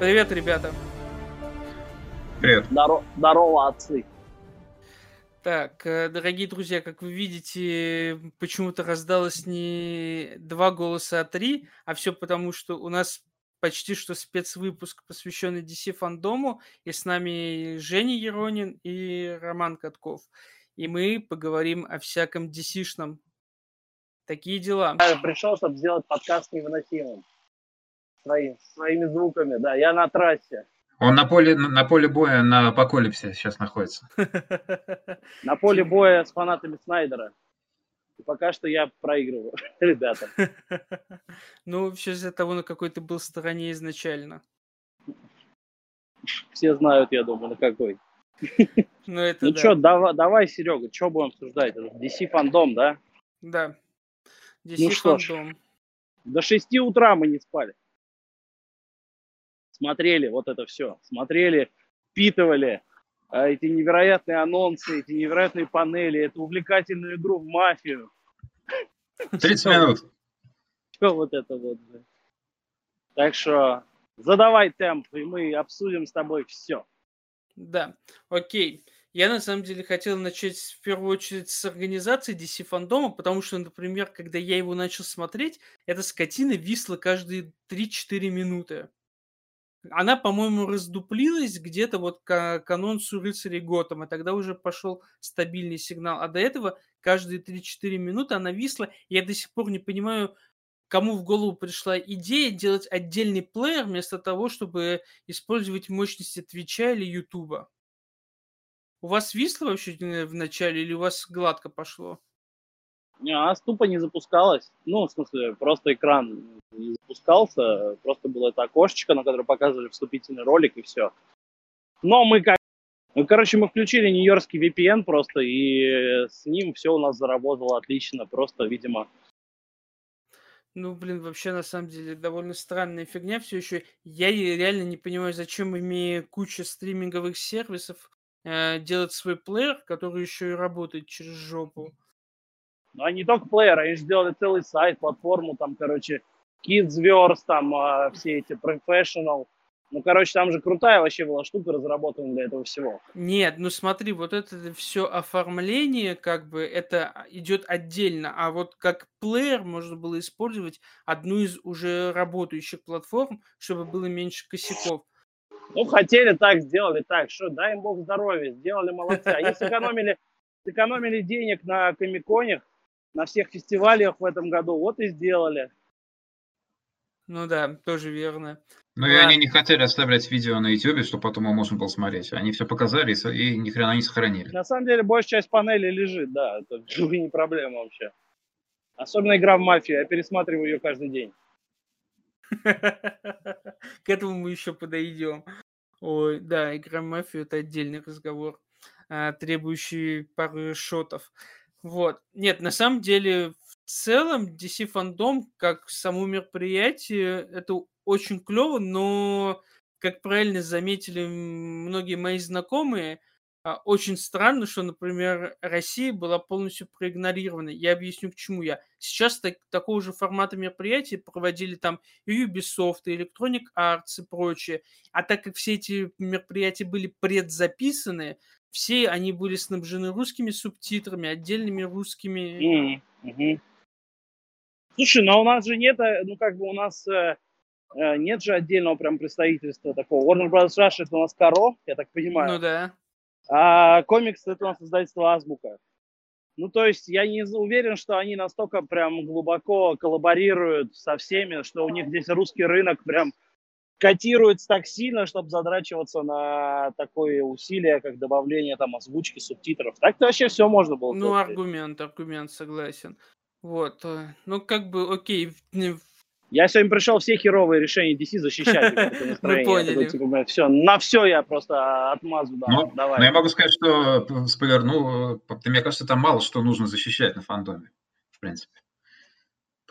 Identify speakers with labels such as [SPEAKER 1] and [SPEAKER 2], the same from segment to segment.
[SPEAKER 1] Привет, ребята.
[SPEAKER 2] Привет.
[SPEAKER 3] Здорово, здорово отцы.
[SPEAKER 1] Так, э, дорогие друзья, как вы видите, почему-то раздалось не два голоса, а три, а все потому, что у нас почти что спецвыпуск, посвященный DC фандому, и с нами Женя Еронин и Роман Катков. И мы поговорим о всяком DC-шном. Такие дела.
[SPEAKER 3] Я пришел, чтобы сделать подкаст невыносимым. Своим, своими звуками, да. Я на трассе.
[SPEAKER 2] Он на поле, на поле боя на Апокалипсе сейчас находится.
[SPEAKER 3] На поле боя с фанатами Снайдера. И пока что я проигрываю, ребята.
[SPEAKER 1] Ну, все из-за того, на какой ты был стороне изначально.
[SPEAKER 3] Все знают, я думаю, на какой.
[SPEAKER 1] Ну, это
[SPEAKER 3] Ну
[SPEAKER 1] да.
[SPEAKER 3] что, давай, давай, Серега, что будем обсуждать? Это DC фандом, да?
[SPEAKER 1] Да. DC
[SPEAKER 3] Ну ж.
[SPEAKER 1] фандом.
[SPEAKER 3] До 6 утра мы не спали. Смотрели вот это все. Смотрели, впитывали а, эти невероятные анонсы, эти невероятные панели, эту увлекательную игру в мафию.
[SPEAKER 2] 30 минут.
[SPEAKER 3] Все вот это вот. Так что задавай темп, и мы обсудим с тобой все.
[SPEAKER 1] Да, окей. Я на самом деле хотел начать в первую очередь с организации DC фандома, потому что, например, когда я его начал смотреть, эта скотина висла каждые 3-4 минуты. Она, по-моему, раздуплилась где-то вот к, к анонсу рыцарей Готэма. Тогда уже пошел стабильный сигнал. А до этого каждые 3-4 минуты она висла. Я до сих пор не понимаю, кому в голову пришла идея делать отдельный плеер вместо того, чтобы использовать мощности Твича или Ютуба. У вас висло вообще э, в начале или у вас гладко пошло?
[SPEAKER 3] Не, Она тупо не запускалась. Ну, в смысле, просто экран не запускался. Просто было это окошечко, на которое показывали вступительный ролик и все. Но мы как... Ну, короче, мы включили нью-йоркский VPN просто, и с ним все у нас заработало отлично. Просто, видимо,
[SPEAKER 1] Ну, блин, вообще, на самом деле, довольно странная фигня все еще. Я реально не понимаю, зачем, имея кучу стриминговых сервисов, э, делать свой плеер, который еще и работает через жопу.
[SPEAKER 3] Ну, они не только плеер, они сделали целый сайт, платформу, там, короче, Kidsverse, там, а, все эти Professional. Ну, короче, там же крутая вообще была штука разработана для этого всего.
[SPEAKER 1] Нет, ну смотри, вот это все оформление, как бы, это идет отдельно, а вот как плеер можно было использовать одну из уже работающих платформ, чтобы было меньше косяков.
[SPEAKER 3] Ну, хотели так, сделали так. Что, дай им бог здоровья, сделали молодцы. Они сэкономили, сэкономили денег на комиконях, на всех фестивалях в этом году, вот и сделали.
[SPEAKER 1] Ну да, тоже верно.
[SPEAKER 2] Ну и они не хотели оставлять видео на YouTube, чтобы потом его можно было смотреть. Они все показали и, и ни хрена не сохранили.
[SPEAKER 3] На самом деле, большая часть панели лежит, да, это не проблема вообще. Особенно игра в мафию, я пересматриваю ее каждый день.
[SPEAKER 1] К этому мы еще подойдем. Ой, да, игра в мафию это отдельный разговор, а, требующий пары шотов. Вот. Нет, на самом деле, в целом, DC фандом, как само мероприятие, это очень клево, но, как правильно заметили многие мои знакомые, а, очень странно, что, например, Россия была полностью проигнорирована. Я объясню, к чему я. Сейчас так- такого же формата мероприятия проводили там и Ubisoft, и Electronic Arts и прочее. А так как все эти мероприятия были предзаписаны, все они были снабжены русскими субтитрами, отдельными русскими...
[SPEAKER 3] М, мгм. Слушай, но у нас же нет, э, ну как бы у нас э, э, нет же отдельного прям представительства такого. Warner Bros. Russia это у нас Каро, я так понимаю.
[SPEAKER 1] Ну да.
[SPEAKER 3] А комикс это у нас издательство Азбука. Ну, то есть я не уверен, что они настолько прям глубоко коллаборируют со всеми, что у них здесь русский рынок прям котируется так сильно, чтобы задрачиваться на такое усилие, как добавление там озвучки, субтитров. Так-то вообще все можно было.
[SPEAKER 1] Ну,
[SPEAKER 3] сделать.
[SPEAKER 1] аргумент, аргумент, согласен. Вот. э, Ну, как бы, окей.
[SPEAKER 3] Я сегодня пришел все херовые решения DC защищать. Я
[SPEAKER 1] поняли.
[SPEAKER 3] типа, все, на все я просто отмазу дам.
[SPEAKER 2] Ну, я могу сказать, что, п- спойлер, ну, п- мне кажется, там мало что нужно защищать на фандоме, в принципе.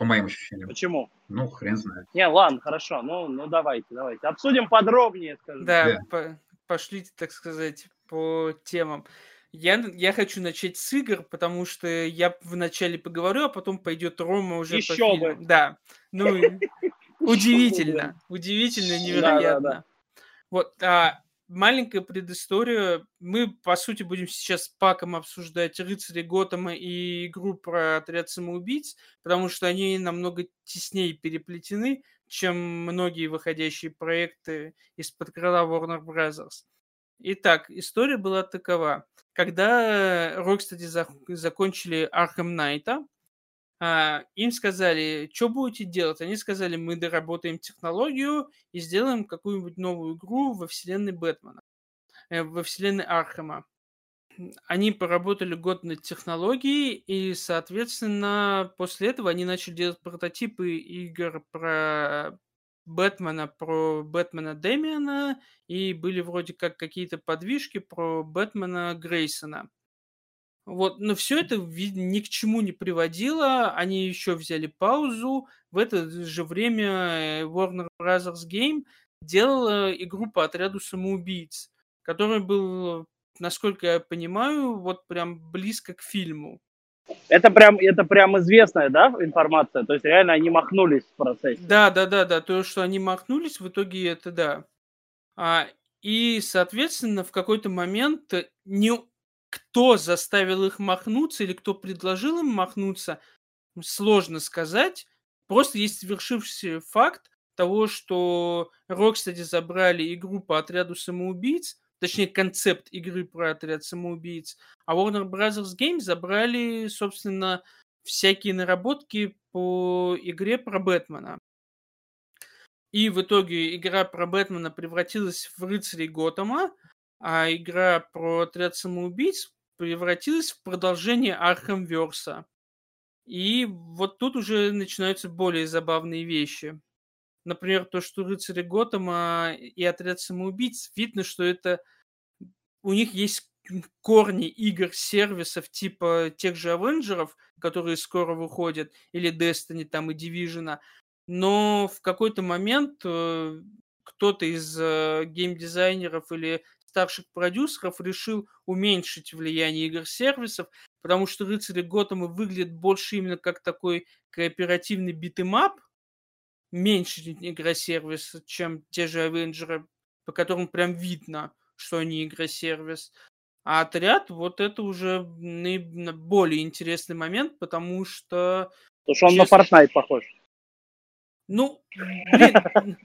[SPEAKER 2] По моим ощущениям.
[SPEAKER 3] Почему?
[SPEAKER 2] Ну, хрен знает.
[SPEAKER 3] Не, ладно, хорошо. Ну, ну давайте, давайте. Обсудим подробнее, скажем.
[SPEAKER 1] Да,
[SPEAKER 2] Да.
[SPEAKER 1] по- пошлите, так сказать, по темам. Я, я хочу начать с игр, потому что я вначале поговорю, а потом пойдет Рома уже по
[SPEAKER 3] Еще бы.
[SPEAKER 1] фильмам. Да. Ну, удивительно. Удивительно, невероятно. Вот, а маленькая предыстория. Мы, по сути, будем сейчас с Паком обсуждать «Рыцари Готэма» и игру про отряд самоубийц, потому что они намного теснее переплетены, чем многие выходящие проекты из-под крыла Warner Bros. Итак, история была такова. Когда Rocksteady закончили Arkham Knight, а, им сказали, что будете делать? Они сказали, мы доработаем технологию и сделаем какую-нибудь новую игру во вселенной Бэтмена, э, во вселенной Архема. Они поработали год над технологией, и, соответственно, после этого они начали делать прототипы игр про Бэтмена, про Бэтмена Дэмиана, и были вроде как какие-то подвижки про Бэтмена Грейсона. Вот, но все это ни к чему не приводило. Они еще взяли паузу. В это же время э, Warner Bros. Game делала игру по отряду самоубийц, который был, насколько я понимаю, вот прям близко к фильму.
[SPEAKER 3] Это прям, это прям известная, да, информация? То есть реально они махнулись в процессе?
[SPEAKER 1] Да, да, да, да. То, что они махнулись, в итоге это да. А, и, соответственно, в какой-то момент не кто заставил их махнуться или кто предложил им махнуться, сложно сказать. Просто есть свершившийся факт того, что Rocksteady забрали игру по отряду самоубийц, точнее, концепт игры про отряд самоубийц, а Warner Bros. Games забрали, собственно, всякие наработки по игре про Бэтмена. И в итоге игра про Бэтмена превратилась в рыцарей Готэма, а игра про отряд самоубийц превратилась в продолжение Архамверса. И вот тут уже начинаются более забавные вещи. Например, то, что рыцари Готэма и отряд самоубийц, видно, что это у них есть корни игр-сервисов типа тех же Авенджеров, которые скоро выходят, или Destiny там и Division, но в какой-то момент э, кто-то из э, геймдизайнеров или старших продюсеров решил уменьшить влияние игр-сервисов, потому что рыцари Готэма выглядят больше именно как такой кооперативный beat 'em up, меньше игросервис, чем те же Авенджеры, по которым прям видно, что они игросервис. А отряд, вот это уже более интересный момент, потому что...
[SPEAKER 3] Потому что он честно... на Fortnite похож.
[SPEAKER 1] Ну, блин,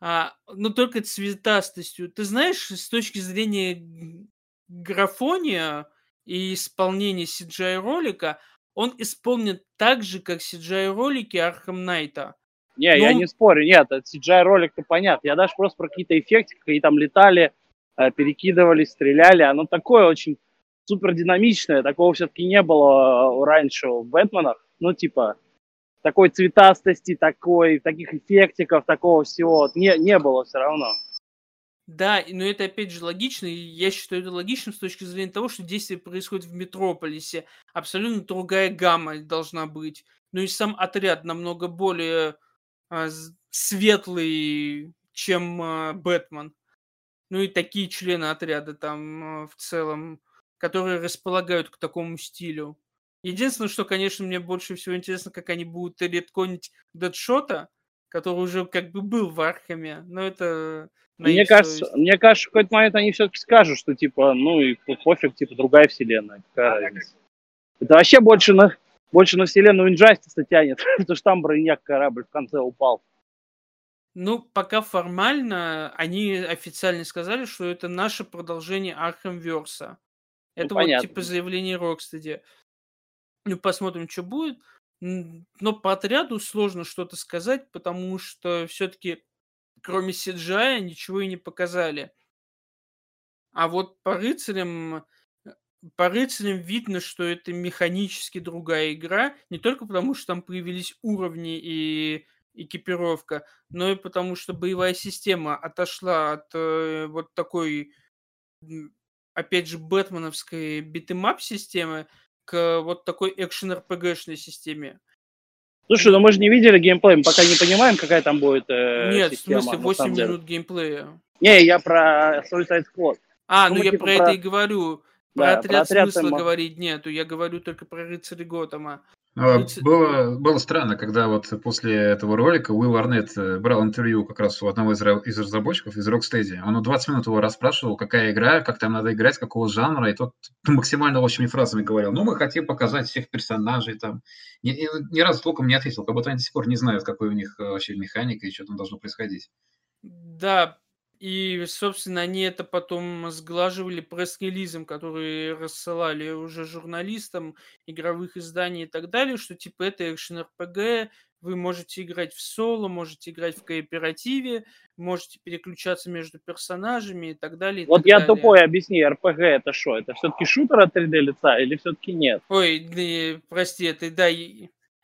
[SPEAKER 1] а, но только цветастостью. Ты знаешь, с точки зрения графония и исполнения CGI-ролика, он исполнен так же, как CGI-ролики Arkham Knight а.
[SPEAKER 3] Не, но... я не спорю, нет, CGI-ролик-то понятно. Я даже просто про какие-то эффекты, какие там летали, э, перекидывались, стреляли. Оно такое очень супер динамичное. Такого все-таки не было э, раньше в Бэтменах. Ну, типа, такой цветастости, такой, таких эффектиков, такого всего не, не было все равно.
[SPEAKER 1] Да, но это опять же логично, и я считаю это логичным с точки зрения того, что действие происходит в Метрополисе. Абсолютно другая гамма должна быть. Ну и сам отряд намного более а, светлый, чем а, Бэтмен. Ну и такие члены отряда там а, в целом, которые располагают к такому стилю. Единственное, что, конечно, мне больше всего интересно, как они будут редконить Дэдшота, который уже как бы был в Архаме, но это...
[SPEAKER 3] Мне кажется, совесть. мне кажется, в какой-то момент они все-таки скажут, что типа, ну и пофиг, типа другая вселенная. Какая разница. Это вообще больше на, больше на вселенную Инжастиса тянет, потому что там Брейниака корабль в конце упал.
[SPEAKER 1] Ну, пока формально они официально сказали, что это наше продолжение Архамверса. Ну, это ну, вот понятно. типа заявление Rocksteady. Ну, посмотрим, что будет. Но по отряду сложно что-то сказать, потому что все-таки кроме CGI ничего и не показали. А вот по рыцарям, э, по рыцарям видно, что это механически другая игра, не только потому, что там появились уровни и экипировка, но и потому, что боевая система отошла от э, вот такой, опять же, бэтменовской beat 'em up системы к вот такой экшен-РПГшной системе.
[SPEAKER 3] Слушай, ну мы же не видели геймплей, мы пока не понимаем, какая там будет э,
[SPEAKER 1] Нет, система, в смысле 8 минут деле. геймплея.
[SPEAKER 3] Не, я про Suicide Squad.
[SPEAKER 1] А, ну, ну я типа про, про это и говорю. Про да, отряд, про отряд смысла мы... говорить нету, я говорю только про рыцаря Готэма.
[SPEAKER 2] А, было, было странно, когда вот после этого ролика Уилл Арнетт э, брал интервью как раз у одного из, из разработчиков из Rocksteady. Он 20 минут его расспрашивал, какая игра, как там надо играть, какого жанра, и тот максимально общими фразами говорил. Ну, мы хотим показать всех персонажей там. Ни, ни, ни разу толком не ответил, как будто они до сих пор не знают, какой у них э, вообще механика и что там должно происходить.
[SPEAKER 1] Да, и, собственно, они это потом сглаживали пресс-релизом, который рассылали уже журналистам игровых изданий и так далее, что типа это экшен RPG, вы можете играть в соло, можете играть в кооперативе, можете переключаться между персонажами и так далее. И
[SPEAKER 3] вот
[SPEAKER 1] так
[SPEAKER 3] я
[SPEAKER 1] далее.
[SPEAKER 3] тупой, объясни, RPG это что? Это все-таки шутер от 3D лица или все-таки нет?
[SPEAKER 1] Ой, прости, это да,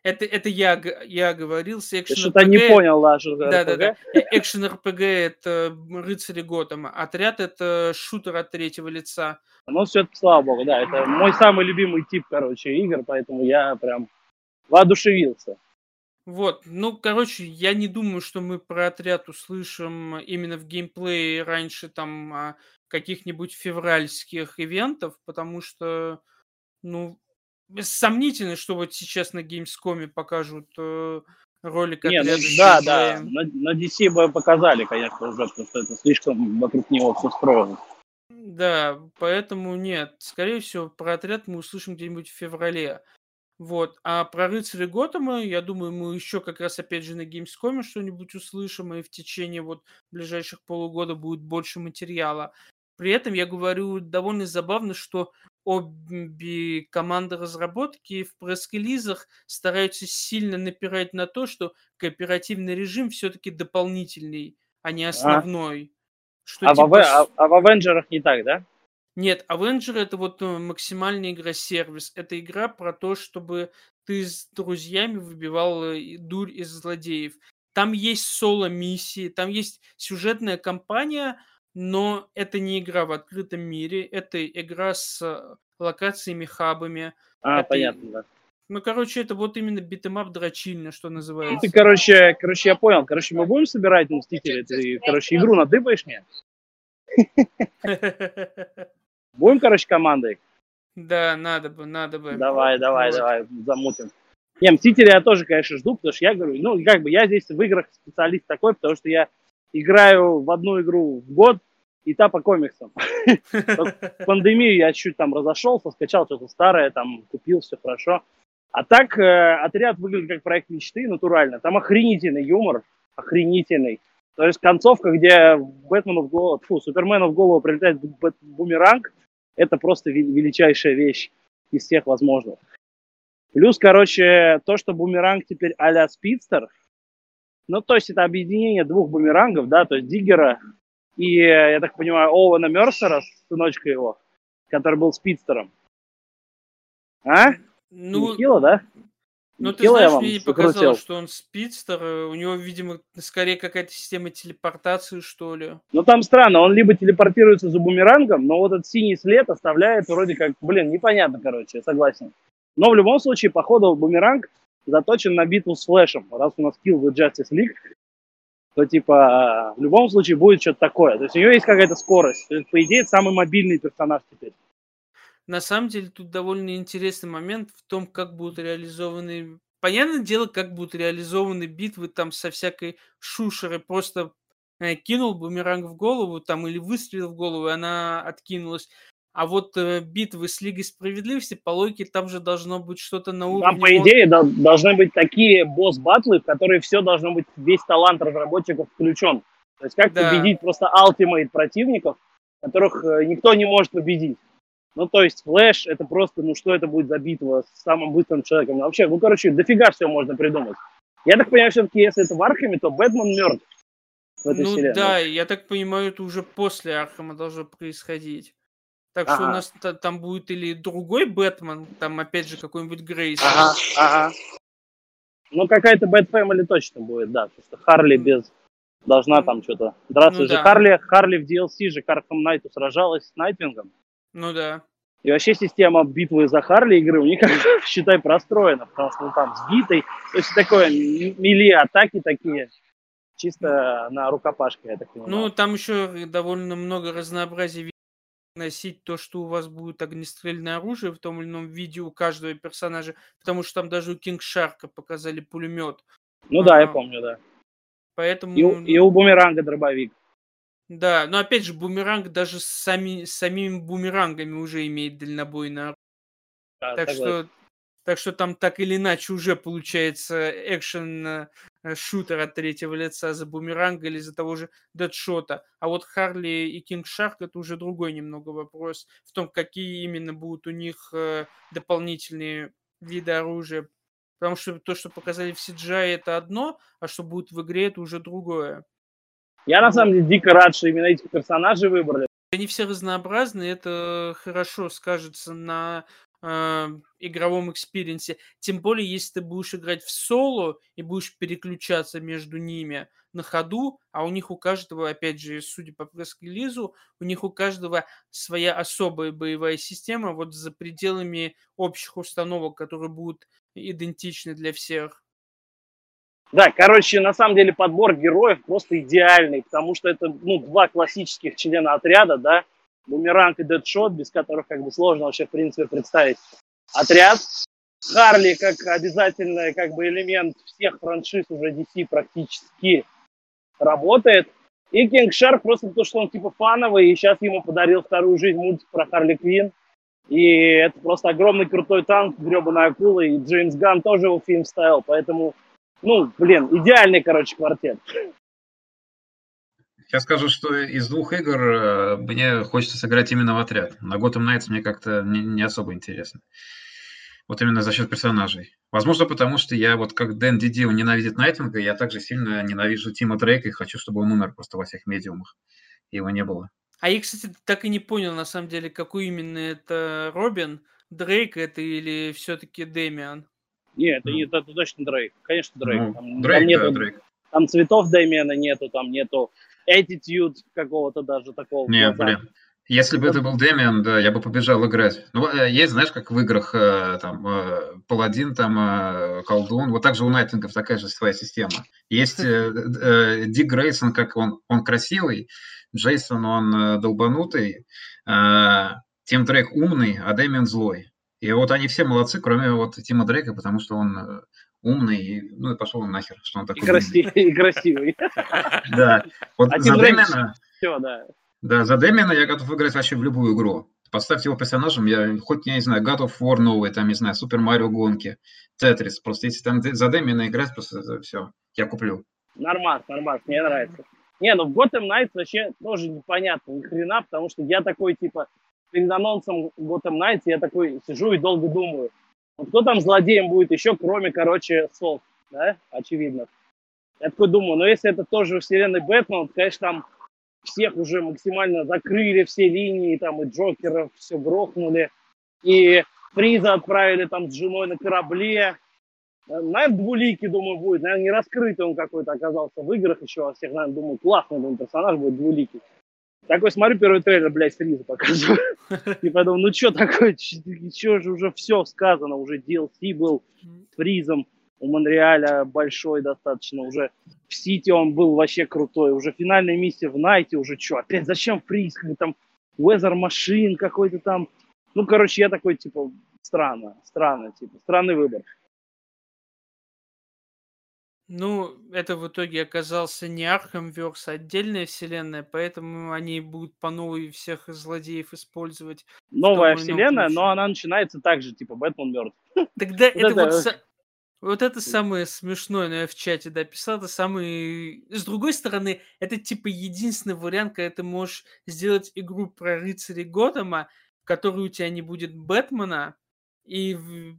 [SPEAKER 1] это, это я, я говорил, с
[SPEAKER 3] экшен Что-то не понял, да, что
[SPEAKER 1] Да, да, да. Экшен РПГ это рыцари Готэма. Отряд это шутер от третьего лица.
[SPEAKER 3] Ну, все слава богу, да. Это мой самый любимый тип, короче, игр, поэтому я прям воодушевился.
[SPEAKER 1] Вот, ну, короче, я не думаю, что мы про отряд услышим именно в геймплее раньше там а, каких-нибудь февральских ивентов, потому что, ну, сомнительно, что вот сейчас на Gamescom покажут э, ролик
[SPEAKER 3] Нет, ну, да, да, на, на DC бы показали, конечно, уже, потому что это слишком вокруг него все строилось.
[SPEAKER 1] Да, поэтому нет. Скорее всего, про отряд мы услышим где-нибудь в феврале. Вот. А про рыцаря Готэма, я думаю, мы еще как раз опять же на Gamescom что-нибудь услышим, и в течение вот ближайших полугода будет больше материала. При этом я говорю довольно забавно, что обе команды разработки в пресс-релизах стараются сильно напирать на то, что кооперативный режим все-таки дополнительный, а не основной.
[SPEAKER 3] А, что, а, типа... в, а, а в Avengers не так, да?
[SPEAKER 1] Нет, Avenger это вот э, максимальная игра-сервис. Это игра про то, чтобы ты с друзьями выбивал э, дурь из злодеев. Там есть соло-миссии, там есть сюжетная кампания, но это не игра в открытом мире, это игра с э, локациями, хабами.
[SPEAKER 3] А,
[SPEAKER 1] это...
[SPEAKER 3] понятно, да.
[SPEAKER 1] Ну, короче, это вот именно beat 'em up дрочильня, что называется. Ну,
[SPEAKER 3] ты, короче, короче, я понял. Короче, мы будем собирать Мстители? Ты, короче, игру надыбаешь мне? Будем, короче, командой?
[SPEAKER 1] Да, надо бы, надо бы.
[SPEAKER 3] Давай, давай, давай, замутим. Не, Мстители я тоже, конечно, жду, потому что я говорю, ну, как бы я здесь в играх специалист такой, потому что я играю в одну игру в год, и та по комиксам. Пандемию я чуть там разошелся, скачал что-то старое, там купил, все хорошо. А так э, отряд выглядит как проект мечты, натурально. Там охренительный юмор, охренительный. То есть концовка, где Бэтмену в голову, фу, Супермену в голову прилетает бумеранг, это просто величайшая вещь из всех возможных. Плюс, короче, то, что бумеранг теперь а-ля спидстер, ну, то есть это объединение двух бумерангов, да, то есть Диггера и, я так понимаю, Оуэна Мерсера, сыночка его, который был спидстером. А? Ну, Нехило, да?
[SPEAKER 1] Ну, ты знаешь, мне не показалось, что он спидстер. У него, видимо, скорее какая-то система телепортации, что ли.
[SPEAKER 3] Ну, там странно. Он либо телепортируется за бумерангом, но вот этот синий след оставляет вроде как... Блин, непонятно, короче, согласен. Но в любом случае, походу, бумеранг заточен на битву с Флэшем. Раз у нас Kill the Justice League, то типа в любом случае будет что-то такое. То есть у нее есть какая-то скорость. То есть, по идее, это самый мобильный персонаж теперь.
[SPEAKER 1] На самом деле тут довольно интересный момент в том, как будут реализованы... Понятное дело, как будут реализованы битвы там со всякой шушерой. Просто э, кинул бумеранг в голову там или выстрелил в голову, и она откинулась. А вот э, битвы с Лигой Справедливости, по логике, там же должно быть что-то на уровне...
[SPEAKER 3] Там, по идее, да, должны быть такие босс-батлы, в которые все должно быть, весь талант разработчиков включен. То есть как да. победить просто ultimate противников, которых э, никто не может победить. Ну, то есть Флэш, это просто, ну, что это будет за битва с самым быстрым человеком? Ну, вообще, ну, короче, дофига все можно придумать. Я так понимаю, все-таки, если это в Архаме, то Бэтмен мертв
[SPEAKER 1] в этой ну, вселенной. да, я так понимаю, это уже после Архама должно происходить. Так ага. что у нас там будет или другой Бэтмен, там опять же какой-нибудь Грейс.
[SPEAKER 3] Ага, ага. Ну, какая-то Бэт Фэмили точно будет, да. Потому что Харли без должна там что-то. Здравствуй ну, же, да. Харли, Харли в DLC же Кархам Найту сражалась с Найтвингом.
[SPEAKER 1] Ну да.
[SPEAKER 3] И вообще система битвы за Харли игры у них, считай, простроена, потому что ну, там сбитый. То есть такое мили атаки такие, чисто на рукопашке, я так
[SPEAKER 1] понимаю. Ну, там еще довольно много разнообразия носить то, что у вас будет огнестрельное оружие в том или ином виде у каждого персонажа, потому что там даже у Кинг Шарка показали пулемет.
[SPEAKER 3] Ну да, я помню, да.
[SPEAKER 1] Поэтому...
[SPEAKER 3] И, у- и у бумеранга дробовик.
[SPEAKER 1] Да, но опять же, бумеранг даже с, сами, с самими бумерангами уже имеет дальнобойное оружие.
[SPEAKER 3] Да,
[SPEAKER 1] Так
[SPEAKER 3] согласен.
[SPEAKER 1] что, так что там так или иначе уже получается экшен э, шутер от третьего лица за бумеранга или за того же Дэдшота. А вот Харли и Кинг Шарк это уже другой немного вопрос в том, какие именно будут у них э, дополнительные виды оружия. Потому что то, что показали в CGI, это одно, а что будет в игре, это уже другое.
[SPEAKER 3] Я на самом деле дико рад, что именно этих персонажей выбрали.
[SPEAKER 1] Они все разнообразны, это хорошо скажется на э, игровом experience-е. Тем более, если ты будешь играть в соло и будешь переключаться между ними на ходу, а у них у каждого, опять же, судя по пресс-релизу, у них у каждого своя особая боевая система вот за пределами общих установок, которые будут идентичны для всех.
[SPEAKER 3] Да, короче, на самом деле подбор героев просто идеальный, потому что это, ну, два классических члена отряда, да, Бумеранг и Дэдшот, без которых как бы сложно вообще, в принципе, представить отряд. Харли как обязательный как бы элемент всех франшиз уже DC практически работает. И Кинг Шарк просто потому, что он типа фановый, и сейчас ему подарил вторую жизнь мультик про Харли Квин. И это просто огромный крутой танк, гребаная акула, и Джеймс Ган тоже его фильм ставил, поэтому, ну, блин, идеальный, короче, квартет.
[SPEAKER 2] Я скажу, что из двух игр э, мне хочется сыграть именно в отряд. На Gotham Knights мне как-то не, не особо интересно. Вот именно за счет персонажей. Возможно, потому что я вот как Дэн Дидио ненавидит Найтвинга, я также сильно ненавижу Тима Дрейка и хочу, чтобы он умер просто во всех медиумах. И его не было.
[SPEAKER 1] А я, кстати, так и не понял, на самом деле, какой именно это Робин. Дрейк это или все-таки Дэмиан?
[SPEAKER 3] Нет, это, не- это точно Дрейк. Конечно, Дрейк.
[SPEAKER 2] Ну,
[SPEAKER 3] там,
[SPEAKER 2] Дрейк,
[SPEAKER 3] там
[SPEAKER 2] да,
[SPEAKER 3] нету,
[SPEAKER 2] Дрейк.
[SPEAKER 3] там цветов Дэмиана нету, там нету attitude какого-то даже такого. глазах.
[SPEAKER 2] блин. Если бы это был Дэмиан, да, я бы побежал играть. Ну, э, есть, знаешь, как в играх э, там э, Паладин, там Колдун, вот так же у Найтвингов такая же своя система. Есть Дик Грейсон, как он, он красивый, Джейсон, он долбанутый, Тим Дрейк умный, а Дэмиан злой. И вот они все молодцы, кроме вот Тима Дрейка, потому что он умный, и, ну и пошел он нахер, что он
[SPEAKER 3] И,
[SPEAKER 2] такой умный.
[SPEAKER 3] красивый, и красивый.
[SPEAKER 2] Да, вот
[SPEAKER 3] А
[SPEAKER 2] за Дэмиана...
[SPEAKER 3] Все, да.
[SPEAKER 2] Да, за Дэмиана я готов играть вообще в любую игру. Поставьте его персонажем, я хоть, я не знаю, God of War новый, там, не знаю, Супер Марио гонки, Тетрис. Просто если там за Дэмиана играть, просто все, я куплю.
[SPEAKER 3] Нормас, нормас, мне нравится. Не, ну в Gotham Knights вообще тоже непонятно ни хрена, потому что я такой, типа, перед анонсом Gotham Knights я такой сижу и долго думаю, кто там злодеем будет еще, кроме, короче, Сов, да, очевидно. Я такой думаю, ну если это тоже вселенной Бэтмен, то, конечно, там всех уже максимально закрыли, все линии, там и Джокера все грохнули, и Фриза отправили там с женой на корабле, Э, Наверное, двуликий, думаю, будет. Наверное, не раскрытый он какой-то оказался в играх еще во всех. Наверное, думаю, классный думаю, персонаж будет двуликий. Такой смотрю первый трейлер, блядь, Фриза показывают. И подумал, ну что такое, что же уже все сказано, уже DLC был с Фризом у Монреаля большой достаточно, уже в Сити он был вообще крутой, уже финальная миссия в Найте, уже что, опять зачем Фриз, как там Weather Machine какой-то там, ну, короче, я такой, типа, странно, странно, типа, странный выбор.
[SPEAKER 1] Ну, это в итоге оказался не Архамверс, а отдельная вселенная, поэтому они будут по новой всех злодеев использовать.
[SPEAKER 3] Новая вселенная, но она начинается так же, типа, Бэтмен мертв.
[SPEAKER 1] Тогда это, вот, вот это самое смешное, но я в чате да, писал, это самый... С другой стороны, это типа единственный вариант, когда ты можешь сделать игру про рыцарей Готэма, в которой у тебя не будет Бэтмена, и в-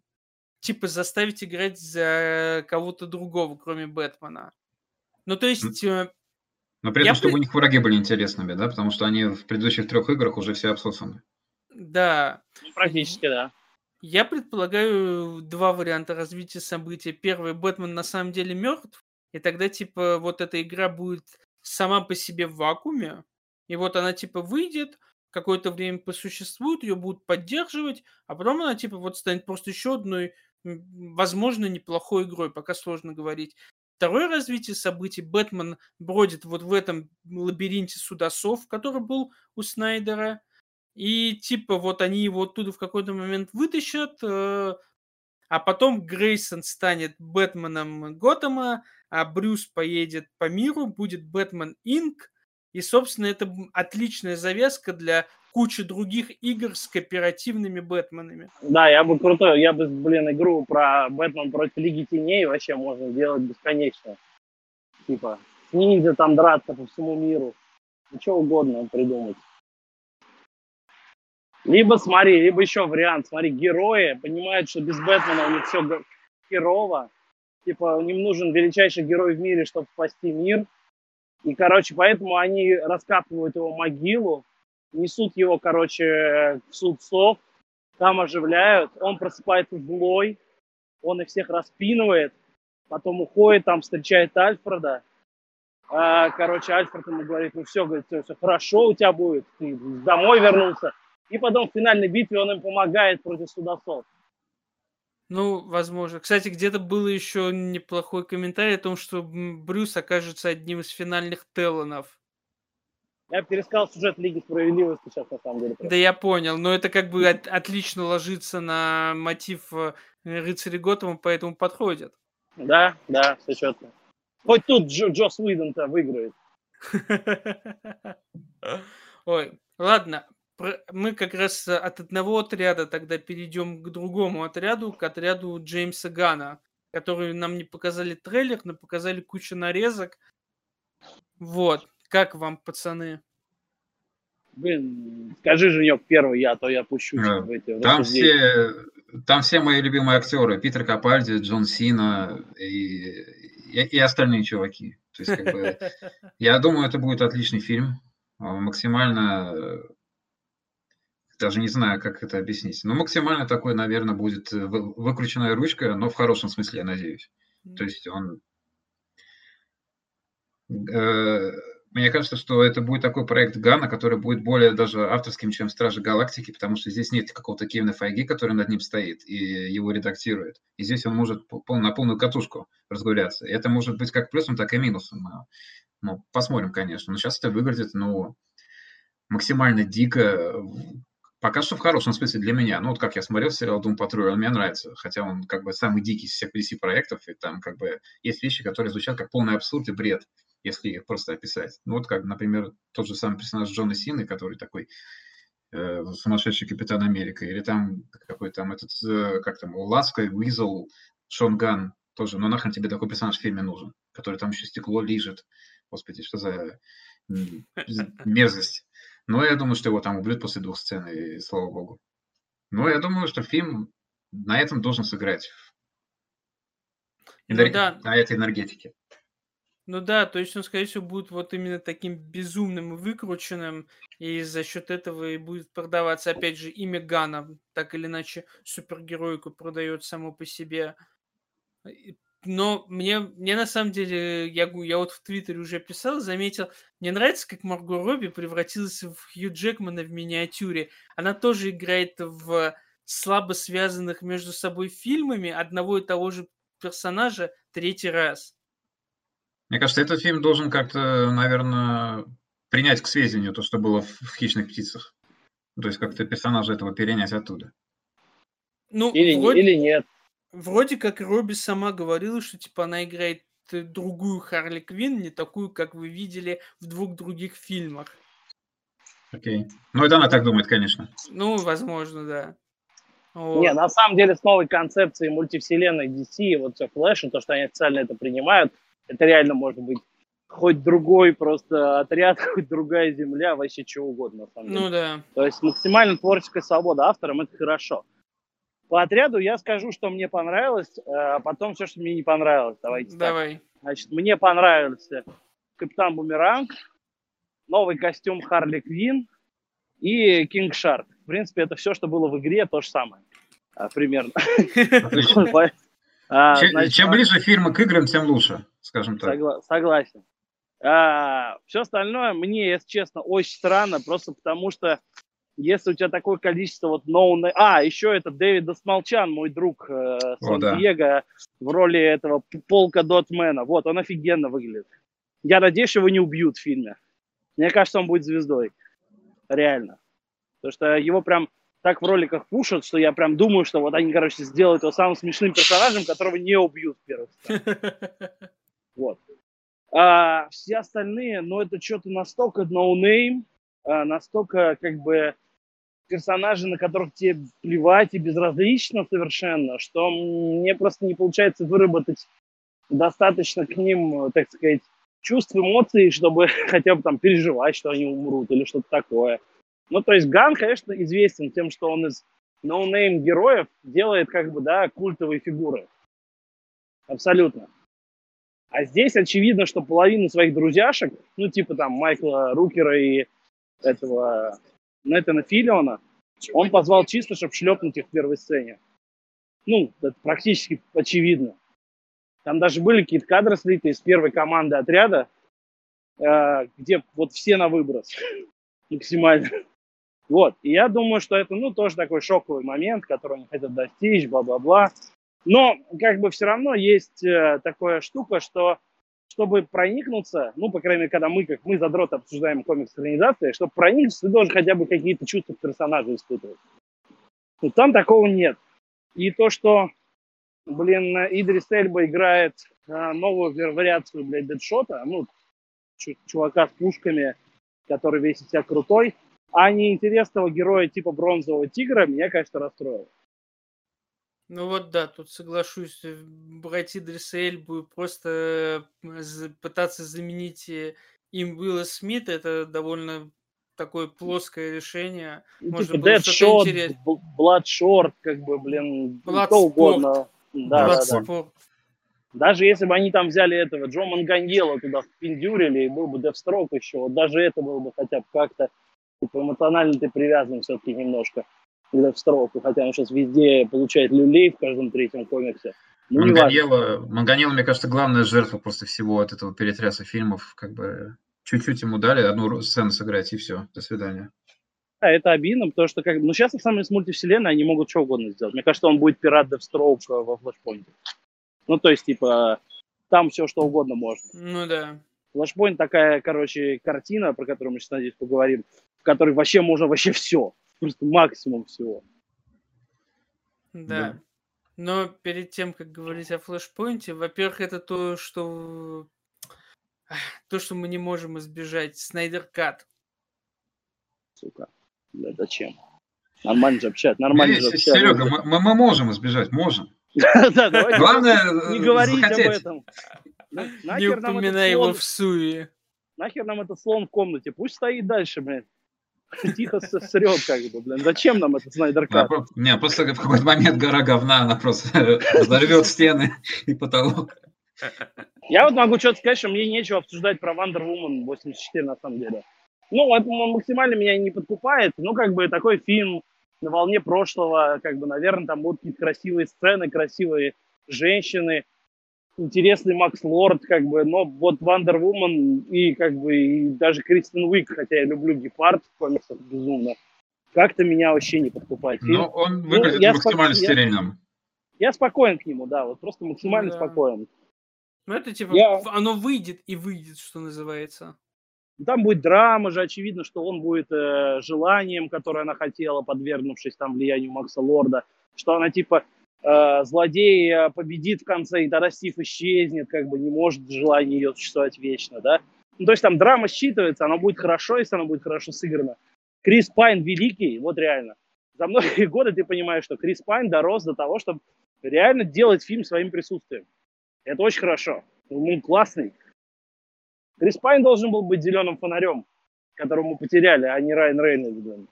[SPEAKER 1] типа заставить играть за кого-то другого, кроме Бэтмена. Ну, то есть... э,
[SPEAKER 2] Но при
[SPEAKER 1] Я
[SPEAKER 2] этом, чтобы
[SPEAKER 1] при-
[SPEAKER 2] у них враги были интересными, да, потому что они в предыдущих трех играх уже все обсосаны.
[SPEAKER 1] Да,
[SPEAKER 3] Ну, практически, да.
[SPEAKER 1] Я предполагаю два варианта развития событий. Первый, Бэтмен на самом деле мертв, и тогда, типа, вот эта игра будет сама по себе в вакууме, и вот она, типа, выйдет, какое-то время посуществует, ее будут поддерживать, а потом она, типа, вот станет просто еще одной, возможно, неплохой игрой, пока сложно говорить. Второе развитие событий. Бэтмен бродит вот в этом лабиринте судосов, который был у Снайдера, и типа вот они его оттуда в какой-то момент вытащат, э, а потом Грейсон станет Бэтменом Готэма, а Брюс поедет по миру, будет Бэтмен Инк, и, собственно, это отличная завязка для кучи других игр с кооперативными Бэтменами.
[SPEAKER 3] Да, я бы крутой, я бы, блин, игру про Бэтмен против Лиги Теней вообще можно сделать бесконечно. Типа, с ниндзя там драться по всему миру. Ничего угодно придумать. Либо смотри, либо еще вариант, смотри, герои понимают, что без Бэтмена у них все херово, типа, им нужен величайший герой в мире, чтобы спасти мир, и, короче, поэтому они раскапывают его могилу, несут его, короче, в суд сов, там оживляют, он просыпается злой, он их всех распинывает, потом уходит, там встречает Альфреда, а, короче, Альфред ему говорит, ну все, говорит, все, все хорошо у тебя будет, ты домой вернулся, и потом в финальной битве он им помогает против судосов.
[SPEAKER 1] Ну, возможно. Кстати, где-то был еще неплохой комментарий о том, что Брюс окажется одним из финальных Теллонов.
[SPEAKER 3] Я пересказал сюжет Лиги Справедливости сейчас, на самом деле.
[SPEAKER 1] Да я понял, но это как бы от, отлично ложится на мотив э, рыцаря Готэма, поэтому подходит.
[SPEAKER 3] Да, да, все четко. Хоть тут Джо, Джос Уидон-то выиграет.
[SPEAKER 1] Ой, ладно, мы как раз от одного отряда тогда перейдем к другому отряду, к отряду Джеймса Гана, который нам не показали трейлер, но показали кучу нарезок. Вот. Как вам, пацаны?
[SPEAKER 3] Блин, скажи, Женек, первый я, а то я пущу
[SPEAKER 2] да. в эти там все, там все мои любимые актеры. Питер Капальди, Джон Сина и, и, и остальные чуваки. То есть, как бы, я думаю, это будет отличный фильм. Максимально даже не знаю, как это объяснить. Но максимально такой, наверное, будет э, выкрученная ручка, но в хорошем смысле, я надеюсь. То есть он... Э, мне кажется, что это будет такой проект Гана, который будет более даже авторским, чем Стражи Галактики, потому что здесь нет какого-то Кевина Файги, который над ним стоит и его редактирует. И здесь он может на полную катушку разгуляться. И это может быть как плюсом, так и минусом. Ну, посмотрим, конечно. Но сейчас это выглядит, ну, максимально дико, Пока что в хорошем смысле для меня. Ну, вот как я смотрел сериал Doom Patrol, он мне нравится. Хотя он как бы самый дикий из всех DC-проектов, и там как бы есть вещи, которые звучат как полный абсурд и бред, если их просто описать. Ну, вот как, например, тот же самый персонаж Джона Сины, который такой э, сумасшедший Капитан Америка, или там какой там этот, э, как там, Ласка, Уизл, Шон Ган, тоже, ну нахрен тебе такой персонаж в фильме нужен, который там еще стекло лежит. Господи, что за мерзость. Но я думаю, что его там убьют после двух сцен, и слава богу. Но я думаю, что фильм на этом должен сыграть. Энер... Ну, да. На этой энергетике.
[SPEAKER 1] Ну да, то есть он, скорее всего, будет вот именно таким безумным и выкрученным, и за счет этого и будет продаваться, опять же, имя Гана, так или иначе, супергеройку продает само по себе но мне, мне на самом деле, я, я вот в Твиттере уже писал, заметил, мне нравится, как Марго Робби превратилась в Хью Джекмана в миниатюре. Она тоже играет в слабо связанных между собой фильмами одного и того же персонажа третий раз.
[SPEAKER 2] Мне кажется, этот фильм должен как-то, наверное, принять к сведению то, что было в «Хищных птицах». То есть как-то персонажа этого перенять оттуда.
[SPEAKER 3] Ну, или, вроде... или нет.
[SPEAKER 1] Вроде как Робби сама говорила, что типа она играет э, другую Харли Квин, не такую, как вы видели в двух других фильмах.
[SPEAKER 2] Окей. Okay. Ну, это она так думает, конечно.
[SPEAKER 1] Ну, возможно, да.
[SPEAKER 3] Вот. Не, на самом деле с новой концепцией мультивселенной DC, вот все Флэш, то, что они официально это принимают, это реально может быть хоть другой просто отряд, хоть другая земля, вообще чего угодно, на самом
[SPEAKER 1] деле. Ну да.
[SPEAKER 3] То есть максимально творческая свобода авторам, это хорошо. По отряду я скажу, что мне понравилось, э, а потом все, что мне не понравилось. Давайте
[SPEAKER 1] Давай. Так.
[SPEAKER 3] Значит, мне понравился Капитан Бумеранг, новый костюм Харли Квин и Кинг Шарк. В принципе, это все, что было в игре, то же самое. А, примерно.
[SPEAKER 2] А, чем ближе фильмы к играм, тем лучше, скажем так.
[SPEAKER 3] Согласен. Все остальное мне, если честно, очень странно, просто потому что если у тебя такое количество вот ноуны... А, еще это Дэвид Досмолчан, мой друг э, Сан-Диего, да. в роли этого полка Дотмена. Вот, он офигенно выглядит. Я надеюсь, его не убьют в фильме. Мне кажется, он будет звездой. Реально. Потому что его прям так в роликах пушат, что я прям думаю, что вот они, короче, сделают его самым смешным персонажем, которого не убьют в первых Вот. А все остальные, ну, это что-то настолько no-name, а, настолько, как бы, персонажи, на которых тебе плевать и безразлично совершенно, что мне просто не получается выработать достаточно к ним, так сказать, чувств, эмоций, чтобы хотя бы там переживать, что они умрут или что-то такое. Ну, то есть Ган, конечно, известен тем, что он из no-name героев делает как бы, да, культовые фигуры. Абсолютно. А здесь очевидно, что половину своих друзьяшек, ну, типа там Майкла Рукера и этого Нэтана Филиона, он позвал чисто, чтобы шлепнуть их в первой сцене. Ну, это практически очевидно. Там даже были какие-то кадры слитые из первой команды отряда, э, где вот все на выброс максимально. Вот, и я думаю, что это, ну, тоже такой шоковый момент, который они хотят достичь, бла-бла-бла. Но, как бы, все равно есть э, такая штука, что чтобы проникнуться, ну, по крайней мере, когда мы, как мы, задрот, обсуждаем комикс-организации, чтобы проникнуться, ты должен хотя бы какие-то чувства персонажа испытывать. Ну, там такого нет. И то, что, блин, Идрис Эльба играет э, новую вариацию, блядь, Дэдшота, ну, чувака с пушками, который весь из себя крутой, а не интересного героя типа бронзового тигра меня, конечно, расстроил.
[SPEAKER 1] Ну вот да, тут соглашусь, э, брать Идриса Эльбу и просто пытаться заменить э, им Уилла Смита, это довольно такое плоское решение.
[SPEAKER 3] Ну, Можно типа Дэдшот, Бладшорт, как бы, блин, что угодно. Да, да, да. Даже если бы они там взяли этого Джо Манганьела туда впендюрили, и был бы Девстрок еще, вот даже это было бы хотя бы как-то типа, эмоционально ты привязан все-таки немножко к Девстроку, хотя он сейчас везде получает люлей в каждом третьем комиксе.
[SPEAKER 2] Ну, Манганьела, Манганьела, мне кажется, главная жертва после всего от этого перетряса фильмов, как бы чуть-чуть ему дали одну сцену сыграть, и все, до свидания.
[SPEAKER 3] Да, это обидно, потому что как, ну, сейчас, на самом деле, с мультивселенной они могут что угодно сделать. Мне кажется, он будет пират Девстроук во Флэшпоинте. Ну, то есть, типа, там все что угодно можно.
[SPEAKER 1] Ну да.
[SPEAKER 3] Флэшпоинт такая, короче, картина, про которую мы сейчас, надеюсь, поговорим, в которой вообще можно вообще все. Просто максимум всего.
[SPEAKER 1] Да. да. Но перед тем, как говорить о флешпоинте, во-первых, это то, что то, что мы не можем избежать. Снайдер Кат.
[SPEAKER 3] Сука. Да зачем? Нормально же общаться, нормально же общаться.
[SPEAKER 2] Серега, мы, мы можем избежать, можем.
[SPEAKER 3] Да, давайте
[SPEAKER 2] Главное,
[SPEAKER 3] не говорить об этом.
[SPEAKER 1] Не упоминай его в суе.
[SPEAKER 3] Нахер нам этот слон в комнате? Пусть стоит дальше, блядь. Тихо срет, как бы, блин. Зачем нам этот Снайдер Кат?
[SPEAKER 2] Не, просто в какой-то момент гора говна, она просто взорвет стены и потолок.
[SPEAKER 3] Я вот могу что-то сказать, что мне нечего обсуждать про Wonder Woman 84 на самом деле. Ну, это максимально меня не подкупает. Ну, как бы такой фильм на волне прошлого, как бы, наверное, там будут какие-то красивые сцены, красивые женщины, интересный Макс Лорд, как бы, но вот Вандер Вумен и, как бы, и даже Кристен Уик, хотя я люблю Гепард в комиксах безумно, как-то меня вообще не подкупает.
[SPEAKER 2] Ну, он ну, выглядит ну, максимально спок... стерильным.
[SPEAKER 3] Я, я спокоен к нему, да, вот просто максимально да. спокоен.
[SPEAKER 1] Ну, это типа, я... оно выйдет и выйдет, что называется.
[SPEAKER 3] Там будет драма же, очевидно, что он будет э, желанием, которое она хотела, подвергнувшись там влиянию Макса Лорда, что она типа э, злодей э, победит в конце, и тогда Стив исчезнет, как бы не может желание ее существовать вечно, да. Ну, то есть там драма считывается, она будет хорошо, если она будет хорошо сыграна. Крис Пайн великий, вот реально. За многие годы ты понимаешь, что Крис Пайн дорос до того, чтобы реально делать фильм своим присутствием. Это очень хорошо. Он классный. Крис Пайн должен был быть зеленым фонарем, которого мы потеряли, а не Райан Рейнольдс.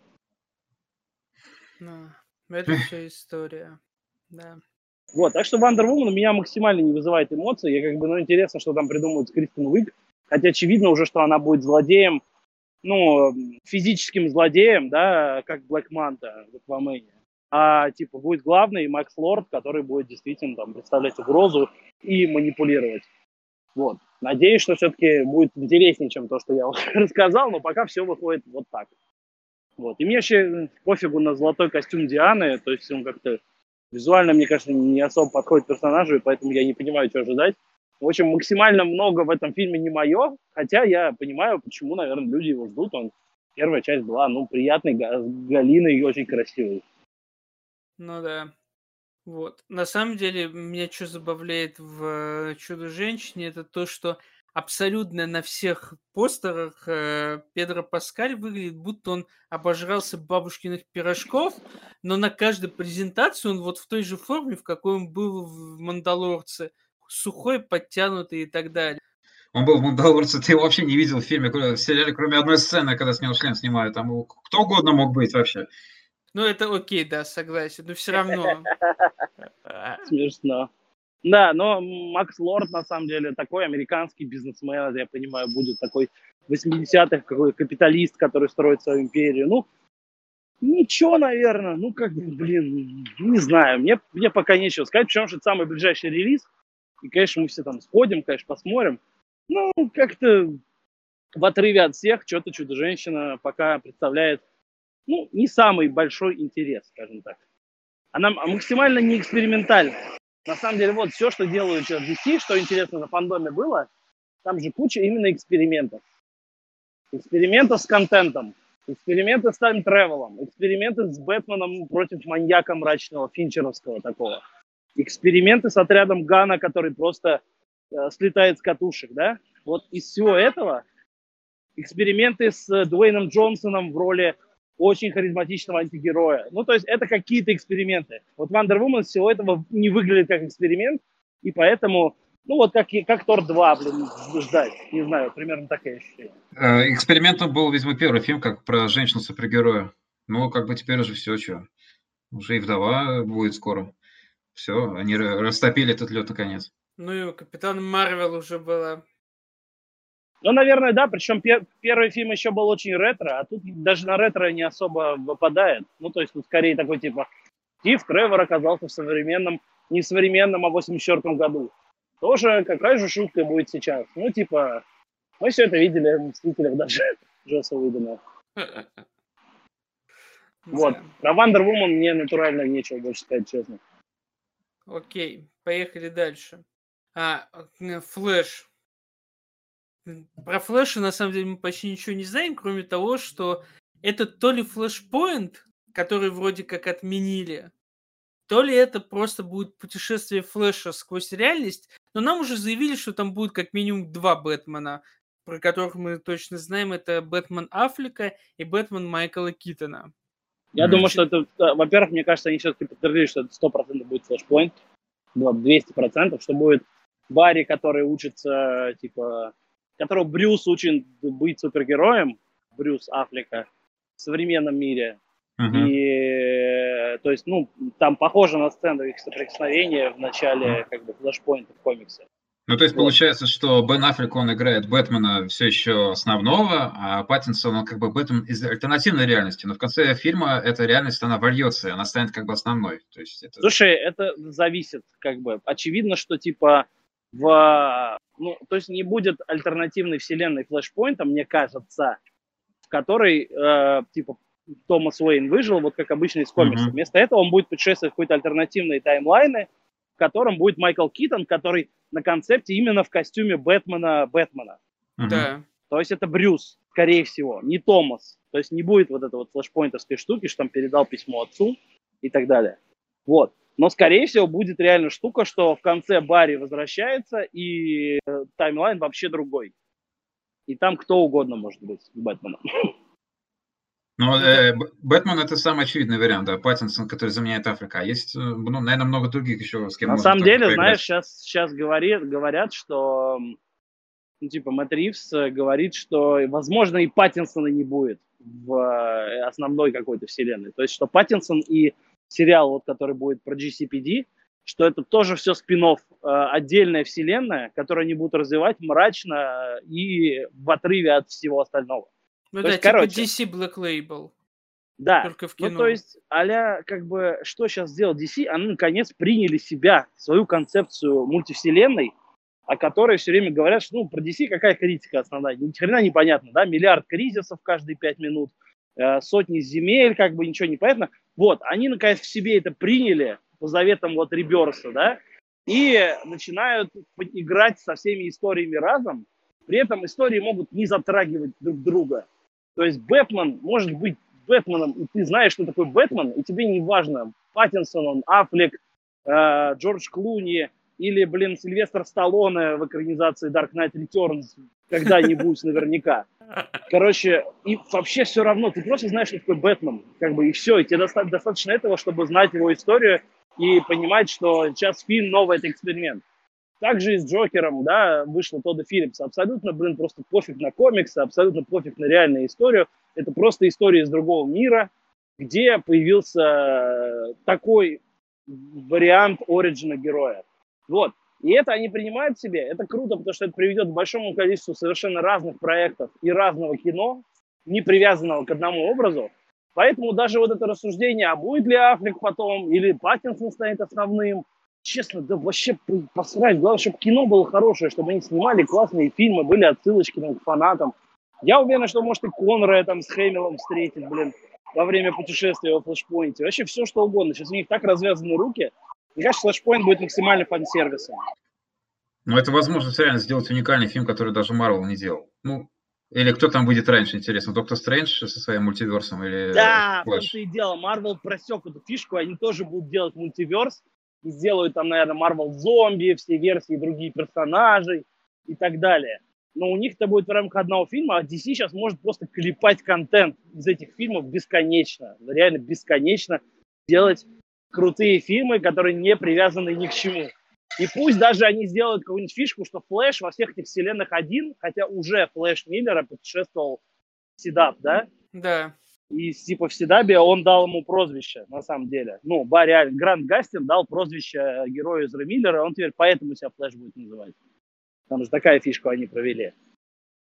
[SPEAKER 1] Ну, это все история. Да.
[SPEAKER 3] Вот, так что Wonder Woman меня максимально не вызывает эмоций. Я как бы, ну, интересно, что там придумают с Кристен Уик. Хотя очевидно уже, что она будет злодеем, ну, физическим злодеем, да, как Блэк Манта в Аквамене. А, типа, будет главный Макс Лорд, который будет действительно там представлять угрозу и манипулировать. Вот. Надеюсь, что все-таки будет интереснее, чем то, что я рассказал, но пока все выходит вот так. Вот. И мне вообще пофигу на золотой костюм Дианы, то есть он как-то визуально, мне кажется, не особо подходит персонажу, и поэтому я не понимаю, что ожидать. В общем, максимально много в этом фильме не мое, хотя я понимаю, почему, наверное, люди его ждут. Он первая часть была, ну, приятной, с Галиной и очень красивой.
[SPEAKER 1] Ну да. Вот. На самом деле, меня что забавляет в э, «Чудо-женщине», это то, что абсолютно на всех постерах э, Педро Паскаль выглядит, будто он обожрался бабушкиных пирожков, но на каждой презентации он вот в той же форме, в какой он был в «Мандалорце», сухой, подтянутый и так далее.
[SPEAKER 2] Он был в «Мандалорце», ты его вообще не видел в фильме, в сериале, кроме одной сцены, когда с него шлем снимают. Там кто угодно мог быть вообще.
[SPEAKER 1] Ну, это окей, да, согласен, но все равно.
[SPEAKER 3] Смешно. Да, но Макс Лорд, на самом деле, такой американский бизнесмен, я понимаю, будет такой 80-х, какой капиталист, который строит свою империю. Ну, ничего, наверное, ну, как бы, блин, не знаю, мне, мне пока нечего сказать, потому что это самый ближайший релиз, и, конечно, мы все там сходим, конечно, посмотрим. Ну, как-то в отрыве от всех, что-то Чудо-женщина пока представляет ну, не самый большой интерес, скажем так. Она максимально не экспериментальная. На самом деле, вот все, что делают DC, что интересно на фандоме было, там же куча именно экспериментов. Экспериментов с контентом, эксперименты с тайм-тревелом, эксперименты с Бэтменом против маньяка мрачного, финчеровского такого. Эксперименты с отрядом Гана, который просто э, слетает с катушек, да? Вот из всего этого эксперименты с э, Дуэйном Джонсоном в роли очень харизматичного антигероя. Ну, то есть это какие-то эксперименты. Вот Wonder Woman всего этого не выглядит как эксперимент, и поэтому, ну, вот как, как Тор 2, блин, ждать. Не знаю, примерно такая ощущение.
[SPEAKER 2] Э, экспериментом был, видимо, первый фильм, как про женщину-супергероя. Ну, как бы теперь уже все, что. Уже и вдова будет скоро. Все, они растопили этот лед наконец.
[SPEAKER 1] Ну и Капитан Марвел уже была.
[SPEAKER 3] Ну, наверное, да, причем пер- первый фильм еще был очень ретро, а тут даже на ретро не особо выпадает. Ну, то есть тут скорее такой типа Стив Тревор оказался в современном, не современном, а в 84 году. Тоже какая же шутка будет сейчас? Ну, типа, мы все это видели в «Мстителях» даже Джосса Уидона. Вот. Про Wonder Woman мне натурально нечего больше сказать, честно.
[SPEAKER 1] Окей, поехали дальше. А, Флэш. Про флеши, на самом деле, мы почти ничего не знаем, кроме того, что это то ли флешпоинт, который вроде как отменили, то ли это просто будет путешествие флеша сквозь реальность, но нам уже заявили, что там будет как минимум два Бэтмена, про которых мы точно знаем, это Бэтмен Аффлека и Бэтмен Майкла Китона.
[SPEAKER 3] Я mm-hmm. думаю, что это, во-первых, мне кажется, они все-таки подтвердили, что это 100% будет флешпоинт, 200%, что будет Барри, который учится, типа, которого Брюс учит быть супергероем, Брюс Аффлека, в современном мире. Uh-huh. И, то есть, ну, там похоже на сцену их соприкосновения в начале, uh-huh. как бы, флешпоинта в комиксе.
[SPEAKER 2] Ну, то есть, вот. получается, что Бен Аффлек, он играет Бэтмена все еще основного, а Паттинсон, он как бы Бэтмен из альтернативной реальности. Но в конце фильма эта реальность, она вольется, она станет как бы основной. То есть это...
[SPEAKER 3] Слушай, это зависит, как бы. Очевидно, что, типа, в, ну, то есть не будет альтернативной вселенной Flashpoint, мне кажется, в которой, э, типа, Томас Уэйн выжил, вот как обычно из комиксов. Mm-hmm. Вместо этого он будет путешествовать в какой-то альтернативной таймлайны, в котором будет Майкл Китон, который на концепте именно в костюме Бэтмена Бэтмена.
[SPEAKER 1] Mm-hmm. Да.
[SPEAKER 3] То есть это Брюс, скорее всего, не Томас. То есть не будет вот этой вот флешпоинтовской штуки, что там передал письмо отцу и так далее. Вот. Но, скорее всего, будет реально штука, что в конце Барри возвращается, и э, таймлайн вообще другой. И там кто угодно может быть с Бэтменом.
[SPEAKER 2] Ну, э, Бэтмен это самый очевидный вариант, да, Паттинсон, который заменяет Африка. А есть, э, ну, наверное, много других еще, с кем
[SPEAKER 3] На самом деле, поиграть. знаешь, сейчас, сейчас говорит, говорят, что, ну, типа, Мэтт Ривз э, говорит, что, возможно, и Паттинсона не будет в основной какой-то вселенной. То есть, что Паттинсон и сериал, вот, который будет про GCPD, что это тоже все спин э, отдельная вселенная, которую они будут развивать мрачно и в отрыве от всего остального.
[SPEAKER 1] Ну то да, есть, типа короче, DC Black Label.
[SPEAKER 3] Да, только в кино. ну то есть, а как бы, что сейчас сделал DC, они наконец приняли себя, свою концепцию мультивселенной, о которой все время говорят, что ну, про DC какая критика основная, ни хрена непонятно, да, миллиард кризисов каждые пять минут, э, сотни земель, как бы ничего не понятно. Вот, они наконец в себе это приняли по заветам вот Реберса, да, и начинают играть со всеми историями разом. При этом истории могут не затрагивать друг друга. То есть Бэтмен может быть Бэтменом, и ты знаешь, что такое Бэтмен, и тебе не важно, Паттинсон он, Аффлек, э, Джордж Клуни или, блин, Сильвестр Сталлоне в экранизации Dark Knight Returns когда-нибудь наверняка. Короче, и вообще все равно, ты просто знаешь, что такое Бэтмен, как бы, и все, и тебе доста- достаточно этого, чтобы знать его историю и понимать, что сейчас фильм новый, это эксперимент. Также и с Джокером, да, вышла Тодда Филлипс. Абсолютно, блин, просто пофиг на комиксы, абсолютно пофиг на реальную историю. Это просто история из другого мира, где появился такой вариант оригина героя. Вот. И это они принимают себе. Это круто, потому что это приведет к большому количеству совершенно разных проектов и разного кино, не привязанного к одному образу. Поэтому даже вот это рассуждение, а будет ли Африк потом, или Паттинсон станет основным, честно, да вообще посрать. Главное, чтобы кино было хорошее, чтобы они снимали классные фильмы, были отсылочки там, к фанатам. Я уверен, что может и Конрая там с Хэмиллом встретить, блин, во время путешествия во флешпоинте. Вообще все, что угодно. Сейчас у них так развязаны руки. Мне кажется, флешпоинт будет максимально фан-сервисом.
[SPEAKER 2] Ну, это возможность реально сделать уникальный фильм, который даже Марвел не делал. Ну, или кто там будет раньше, интересно, Доктор Стрэндж со своим мультиверсом или
[SPEAKER 3] Да, в том-то и дело. Марвел просек эту фишку, они тоже будут делать мультиверс, и сделают там, наверное, Марвел зомби, все версии другие персонажей и так далее. Но у них это будет в рамках одного фильма, а DC сейчас может просто клепать контент из этих фильмов бесконечно, реально бесконечно делать крутые фильмы, которые не привязаны ни к чему. И пусть даже они сделают какую-нибудь фишку, что Флэш во всех этих вселенных один, хотя уже Флэш Миллера путешествовал в CW, да?
[SPEAKER 1] Да.
[SPEAKER 3] И типа в CW он дал ему прозвище, на самом деле. Ну, Барри Грант Гастин дал прозвище герою из Миллера, он теперь поэтому себя Флэш будет называть. Там же такая фишку они провели.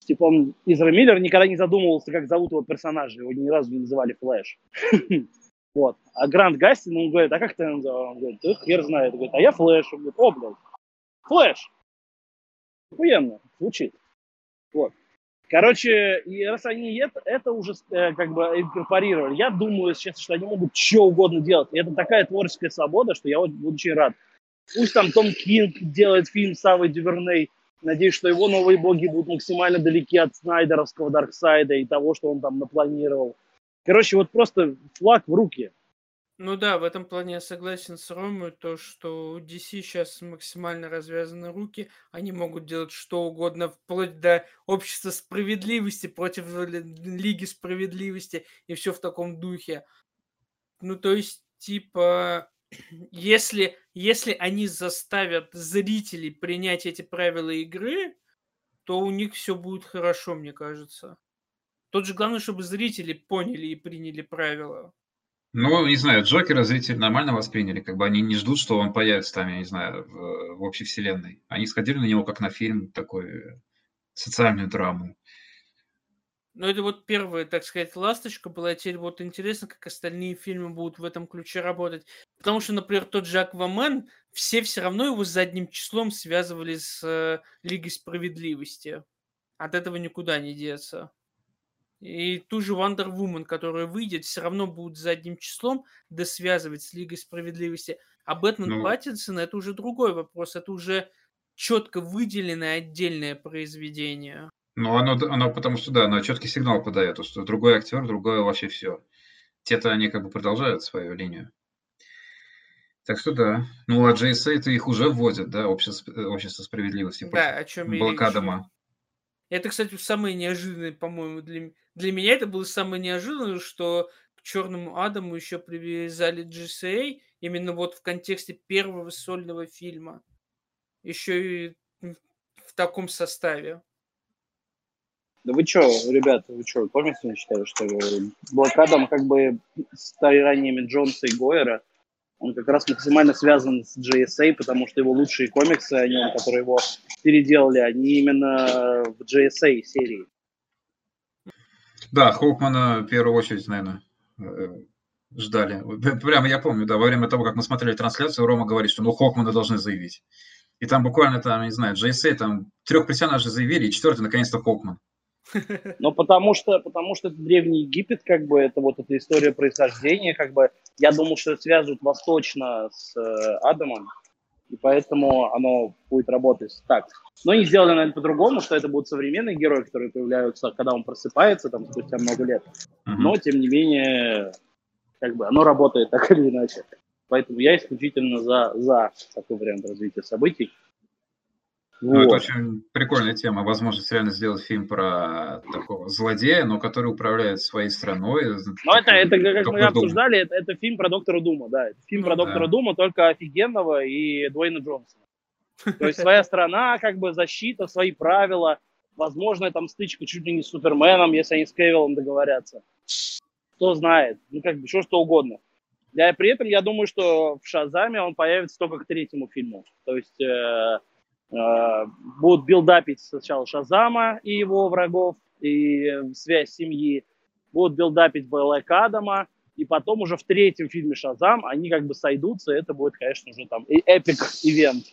[SPEAKER 3] Типа он, Эзра Миллер никогда не задумывался, как зовут его персонажа, его ни разу не называли Флэш. Вот. А Грант Гастин, он говорит, а как ты называл? Он говорит, ты хер знает. Он говорит, а я Флэш. Он говорит, о, блядь, Флэш. Охуенно, звучит. Вот. Короче, и раз они это, это уже э, как бы инкорпорировали, я думаю сейчас, что они могут что угодно делать. И это такая творческая свобода, что я буду очень рад. Пусть там Том Кинг делает фильм с Авой Дюверней. Надеюсь, что его новые боги будут максимально далеки от Снайдеровского Дарксайда и того, что он там напланировал. Короче, вот просто флаг в руки.
[SPEAKER 1] Ну да, в этом плане я согласен с Ромой, то, что у DC сейчас максимально развязаны руки, они могут делать что угодно, вплоть до общества справедливости против Лиги справедливости и все в таком духе. Ну, то есть, типа, если, если они заставят зрителей принять эти правила игры, то у них все будет хорошо, мне кажется. Тут же главное, чтобы зрители поняли и приняли правила.
[SPEAKER 2] Ну, не знаю, Джокера зрители нормально восприняли, как бы они не ждут, что он появится там, я не знаю, в, в общей вселенной. Они сходили на него как на фильм, такой социальную драму.
[SPEAKER 1] Ну, это вот первая, так сказать, ласточка была. Теперь вот интересно, как остальные фильмы будут в этом ключе работать. Потому что, например, тот же Аквамен, все все равно его задним числом связывали с э, Лигой Справедливости. От этого никуда не деться. И ту же Wonder Woman, которая выйдет, все равно будут задним числом досвязывать с Лигой Справедливости. А Бэтмен ну... Паттинсон это уже другой вопрос. Это уже четко выделенное отдельное произведение.
[SPEAKER 2] Ну, оно, оно потому что, да, оно четкий сигнал подает, что другой актер, другое вообще все. Те-то они как бы продолжают свою линию. Так что да. Ну, а JSA-то их уже вводят, да, общество, общество справедливости.
[SPEAKER 1] Да, о чем я
[SPEAKER 2] Блокадома.
[SPEAKER 1] Это, кстати, самое неожиданное, по-моему, для, для меня это было самое неожиданное, что к Черному Адаму еще привязали GCA именно вот в контексте первого сольного фильма. Еще и в таком составе.
[SPEAKER 3] Да вы что, ребята, вы что, помните, не считали, что блокадом как бы стараниями Джонса и Гойера он как раз максимально связан с GSA, потому что его лучшие комиксы, о нем, которые его переделали, они именно в GSA серии.
[SPEAKER 2] Да, Хоукмана в первую очередь, наверное, э, ждали. Прямо я помню, да, во время того, как мы смотрели трансляцию, Рома говорит, что ну Хокмана должны заявить. И там буквально, там, не знаю, GSA, там трех персонажей заявили, и четвертый, наконец-то, Хокман.
[SPEAKER 3] Ну, потому что, потому что это Древний Египет, как бы, это вот эта история происхождения, как бы, я думал, что связывают восточно с э, Адамом, И поэтому оно будет работать так. Но не сделали, наверное, по-другому, что это будут современные герои, которые появляются, когда он просыпается, там, спустя много лет. Но, тем не менее, как бы оно работает так или иначе. Поэтому я исключительно за, за такой вариант развития событий.
[SPEAKER 2] Ну, это очень прикольная тема. Возможность реально сделать фильм про такого злодея, но который управляет своей страной.
[SPEAKER 3] Ну, это, это как мы обсуждали, это, это фильм про доктора Дума, да. Это фильм ну, про да. доктора Дума, только офигенного и Дуэйна Джонсона. То есть своя страна, как бы защита, свои правила. Возможно, там стычка чуть ли не с Суперменом, если они с Кевиллом договорятся. Кто знает. Ну, как бы, что что угодно. Я, при этом я думаю, что в Шазаме он появится только к третьему фильму. То есть э, будут билдапить сначала Шазама и его врагов, и связь семьи. Будут билдапить Блэк Адама, и потом уже в третьем фильме Шазам они как бы сойдутся, и это будет, конечно же, там эпик ивент.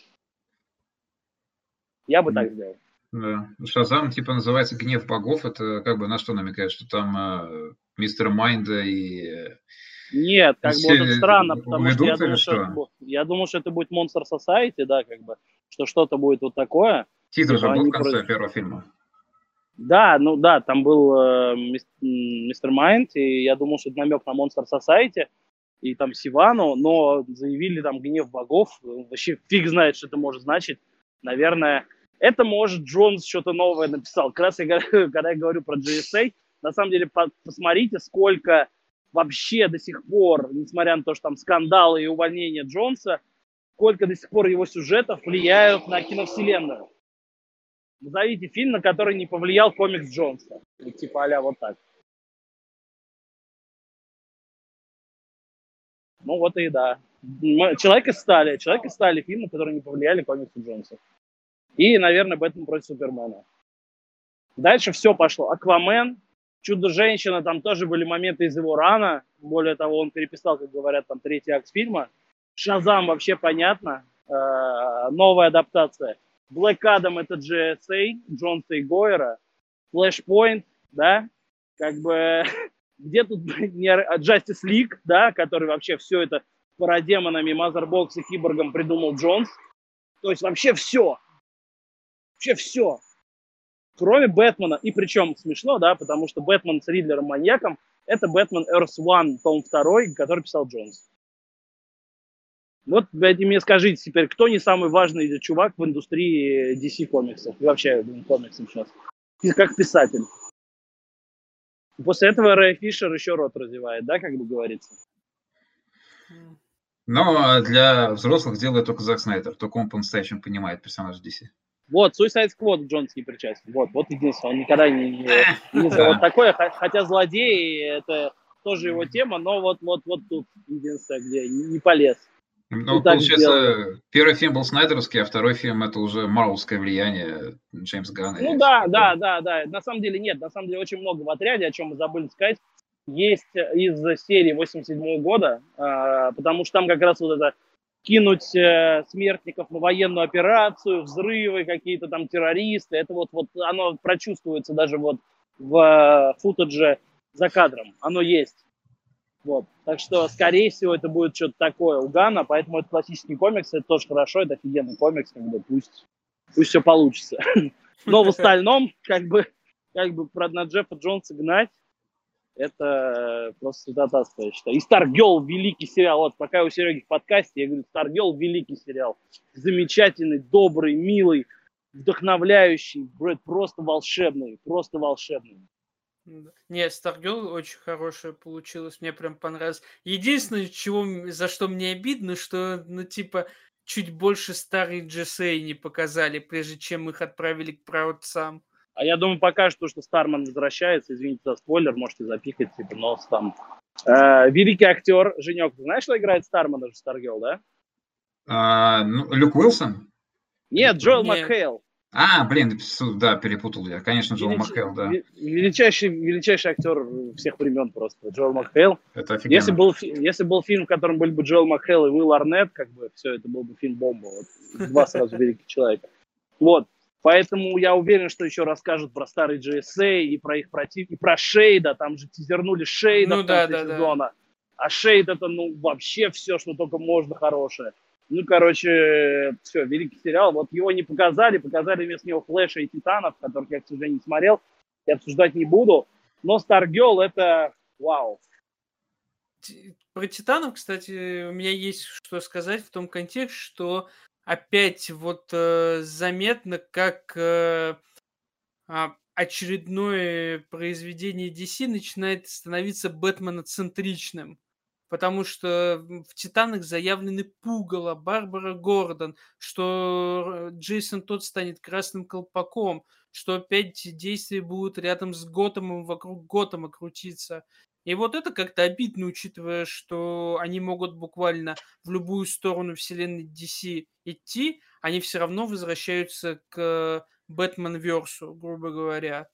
[SPEAKER 3] Я бы так сделал.
[SPEAKER 2] Да. Шазам типа называется «Гнев богов». Это как бы на что намекает? Что там э, мистер Майнда и...
[SPEAKER 3] Нет, как бы это странно, потому что я, думаю, что, что я думал, что это будет Monster Society, да, как бы, что что-то будет вот такое.
[SPEAKER 2] Титр же типа был в конце про... первого фильма.
[SPEAKER 3] Да, ну да, там был э, мистер Майнд, и я думал, что это намек на Monster Society и там Сивану, но заявили там гнев богов, вообще фиг знает, что это может значить. Наверное, это может Джонс что-то новое написал. Как раз я, когда я говорю про GSA, на самом деле посмотрите, сколько вообще до сих пор, несмотря на то, что там скандалы и увольнение Джонса, сколько до сих пор его сюжетов влияют на киновселенную. Назовите фильм, на который не повлиял комикс Джонса. Типа а вот так. Ну вот и да. Человек из стали. Человек из стали фильмы, которые не повлияли комиксы Джонса. И, наверное, Бэтмен против Супермена. Дальше все пошло. Аквамен, Чудо-женщина, там тоже были моменты из его рана. Более того, он переписал, как говорят, там третий акт фильма. Шазам вообще понятно. Э, новая адаптация. Блэк Адам это GSA, Джонса и Гойера. Flashpoint, да, как бы где тут не Justice League, да, который вообще все это парадемонами, Mother Box и Киборгом придумал Джонс. То есть вообще все. Вообще все. Кроме Бэтмена. И причем смешно, да, потому что Бэтмен с Ридлером-маньяком – это Бэтмен Earth One, том 2, который писал Джонс. Вот мне скажите теперь, кто не самый важный чувак в индустрии DC комиксов? И вообще комиксов сейчас. И как писатель. После этого Рэй Фишер еще рот развивает, да, как бы говорится?
[SPEAKER 2] Но а для взрослых делает только Зак Снайдер. Только он по-настоящему понимает персонажа DC.
[SPEAKER 3] Вот, Suicide Squad Джонс не причастен. Вот, вот единственное, он никогда не, не, не вот такое, хотя злодеи это тоже его тема, но вот, вот, вот тут единственное, где не полез.
[SPEAKER 2] Ну, получается, первый фильм был Снайдеровский, а второй фильм это уже марвелское влияние Джеймса Ганна.
[SPEAKER 3] Ну да, да, да, да. На самом деле нет, на самом деле очень много в отряде, о чем мы забыли сказать. Есть из серии 87 года, а, потому что там как раз вот это кинуть э, смертников на военную операцию, взрывы какие-то там террористы. Это вот, вот оно прочувствуется даже вот в э, футаже за кадром. Оно есть. Вот. Так что, скорее всего, это будет что-то такое у Гана, поэтому это классический комикс, это тоже хорошо, это офигенный комикс, как бы пусть, пусть все получится. Но в остальном, как бы, как бы на Джеффа Джонса гнать, это просто святотатство, я считаю. И Старгел великий сериал. Вот пока у Сереги в подкасте, я говорю, Старгел великий сериал. Замечательный, добрый, милый, вдохновляющий, просто волшебный, просто волшебный.
[SPEAKER 1] Нет, Старгел очень хорошая получилось, мне прям понравилось. Единственное, чего, за что мне обидно, что, ну, типа, чуть больше старые GSA не показали, прежде чем их отправили к праотцам.
[SPEAKER 3] А я думаю, пока что, что Старман возвращается, извините за спойлер, можете запикать, типа, нос там. Э, великий актер, Женек, ты знаешь, что играет Старман даже Старгел, да?
[SPEAKER 2] А, ну, Люк Уилсон?
[SPEAKER 3] Нет, Джоэл Макхейл.
[SPEAKER 2] А, блин, да, перепутал я. Конечно, Джоэл Велич... Макхейл, да.
[SPEAKER 3] Величайший, величайший актер всех времен просто, Джоэл Макхейл. Это офигенно. Если был, если был фильм, в котором были бы Джоэл Макхейл и Уилл Арнет, как бы все, это был бы фильм бомба. Вот. Два сразу великих человека. Вот. Поэтому я уверен, что еще расскажут про старый GSA и про их против, и про Шейда. Там же тизернули Шейда ну, в конце да, сезона. Да. А Шейд это, ну, вообще все, что только можно хорошее. Ну, короче, все, великий сериал. Вот его не показали, показали вместо него Флэша и Титанов, которых я, к сожалению, не смотрел. Я обсуждать не буду. Но Старгел это вау.
[SPEAKER 1] Про Титанов, кстати, у меня есть что сказать в том контексте, что опять вот э, заметно, как э, а, очередное произведение DC начинает становиться Бэтмена-центричным. Потому что в «Титанах» заявлены Пугало, Барбара Гордон, что Джейсон тот станет красным колпаком, что опять действия будут рядом с Готэмом, вокруг Готэма крутиться. И вот это как-то обидно, учитывая, что они могут буквально в любую сторону вселенной DC идти, они все равно возвращаются к Бэтмен-версу, грубо говоря.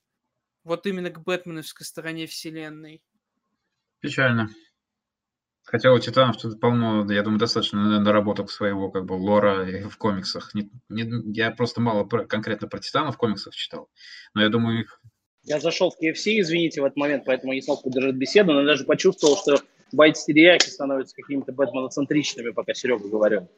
[SPEAKER 1] Вот именно к бэтменовской стороне вселенной.
[SPEAKER 2] Печально. Хотя у Титанов тут полно, я думаю, достаточно наработок своего как бы лора в комиксах. Не, не, я просто мало про, конкретно про Титанов в комиксах читал, но я думаю, их...
[SPEAKER 3] Я зашел в KFC, извините, в этот момент, поэтому не смог поддержать беседу, но даже почувствовал, что байт-стереяки становятся какими-то бэтменоцентричными, пока Серега говорил.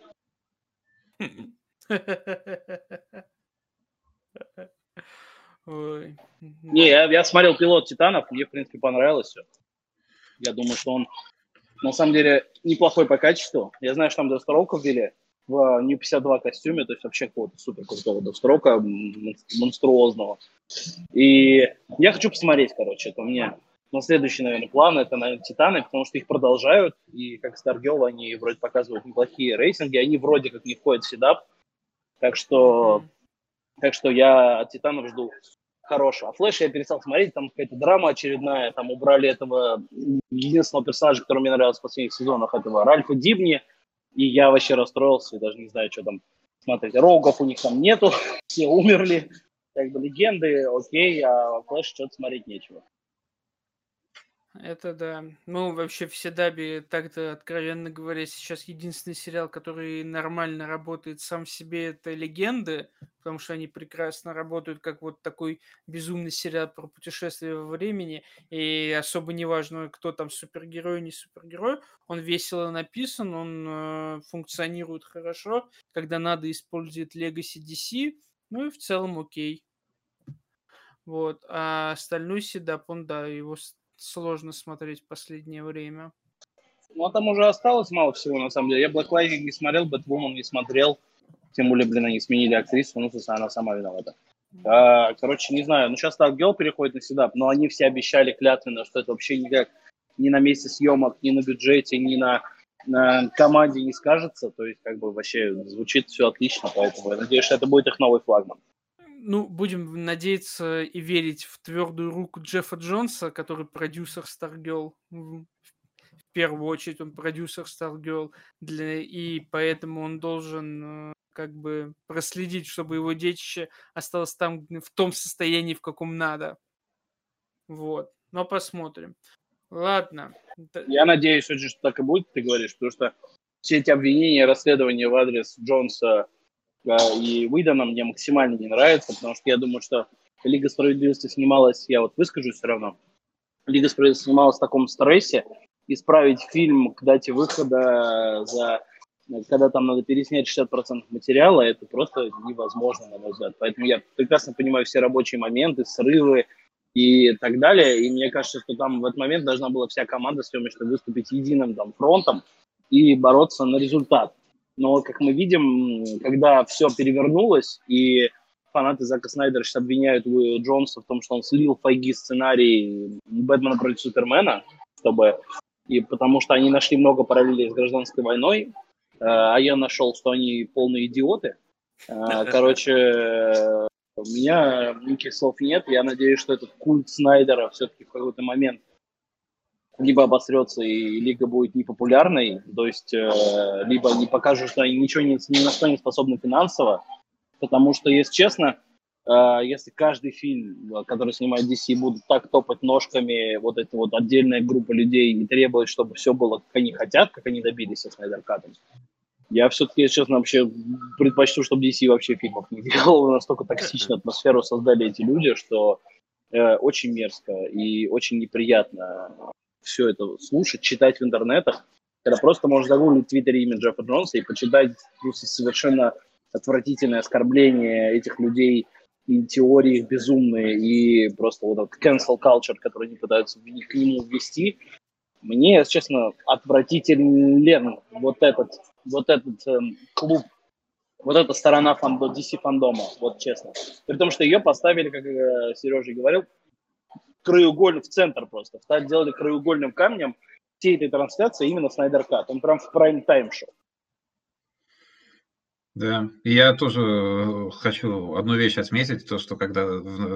[SPEAKER 3] Ой. Не, я, я смотрел пилот Титанов, мне, в принципе, понравилось все. Я думаю, что он, на самом деле, неплохой по качеству. Я знаю, что там Дестроука ввели в New 52 костюме, то есть вообще какого-то супер крутого Дестроука, монструозного. И я хочу посмотреть, короче, это у меня на следующий, наверное, план, это, наверное, Титаны, потому что их продолжают, и как Stargirl они вроде показывают неплохие рейтинги, они вроде как не входят в седап, так что так что я от Титанов жду хорошего. А Флэш я перестал смотреть, там какая-то драма очередная, там убрали этого единственного персонажа, который мне нравился в последних сезонах, этого Ральфа Дибни, и я вообще расстроился, даже не знаю, что там смотреть. Рогов у них там нету, все умерли, как бы легенды, окей, а Флэш что-то смотреть нечего.
[SPEAKER 1] Это да. Ну, вообще, все Даби, так-то, откровенно говоря, сейчас единственный сериал, который нормально работает сам в себе, это «Легенды», потому что они прекрасно работают как вот такой безумный сериал про путешествие во времени, и особо не важно, кто там супергерой, не супергерой, он весело написан, он э, функционирует хорошо, когда надо использовать Legacy DC, ну и в целом окей. Вот, а остальной седап, он, да, его сложно смотреть в последнее время.
[SPEAKER 3] Ну, а там уже осталось мало всего, на самом деле. Я Black Lightning не смотрел, Бэтвумен не смотрел. Тем более, блин, они сменили актрису, ну, собственно, она сама виновата. А, короче, не знаю, ну, сейчас так Гел переходит на седап, но они все обещали клятвенно, что это вообще никак ни на месте съемок, ни на бюджете, ни на, на команде не скажется. То есть, как бы, вообще звучит все отлично, поэтому я надеюсь, что это будет их новый флагман
[SPEAKER 1] ну, будем надеяться и верить в твердую руку Джеффа Джонса, который продюсер Stargirl. В первую очередь он продюсер Stargirl, для, и поэтому он должен э, как бы проследить, чтобы его детище осталось там в том состоянии, в каком надо. Вот. Но посмотрим. Ладно.
[SPEAKER 3] Я надеюсь, что так и будет, ты говоришь, потому что все эти обвинения, расследования в адрес Джонса и Уидона мне максимально не нравится, потому что я думаю, что Лига Справедливости снималась, я вот выскажусь все равно, Лига Справедливости снималась в таком стрессе, исправить фильм к дате выхода за когда там надо переснять 60% материала, это просто невозможно, на мой взгляд. Поэтому я прекрасно понимаю все рабочие моменты, срывы и так далее. И мне кажется, что там в этот момент должна была вся команда съемочная выступить единым там, фронтом и бороться на результат. Но, как мы видим, когда все перевернулось, и фанаты Зака Снайдера сейчас обвиняют Джонса в том, что он слил Файги сценарий Бэтмена против Супермена, чтобы... И потому что они нашли много параллелей с гражданской войной, э, а я нашел, что они полные идиоты. Э, короче, у меня никаких слов нет. Я надеюсь, что этот культ Снайдера все-таки в какой-то момент либо обосрется и лига будет непопулярной, то есть э, либо не покажут, что они ничего не, ни на что не способны финансово, потому что, если честно, э, если каждый фильм, который снимает DC, будут так топать ножками вот эта вот отдельная группа людей и требовать, чтобы все было, как они хотят, как они добились со Снайдер Катом, я все-таки, если честно, вообще предпочту, чтобы DC вообще фильмов не делал. Настолько токсичную атмосферу создали эти люди, что э, очень мерзко и очень неприятно все это слушать, читать в интернетах. Когда просто можно загуглить в Твиттере имя Джеффа Джонса и почитать просто совершенно отвратительное оскорбление этих людей и теории их безумные, и просто вот этот cancel culture, который они пытаются к нему ввести, мне, если честно, отвратителен вот этот, вот этот э, клуб, вот эта сторона фандо, DC фандома, вот честно. При том, что ее поставили, как э, Сережа говорил, краеугольно в центр просто. Сделали краеугольным камнем всей этой трансляции именно Снайдер Кат. Он прям в прайм-тайм шел.
[SPEAKER 2] Да, я тоже э, хочу одну вещь отметить, то, что когда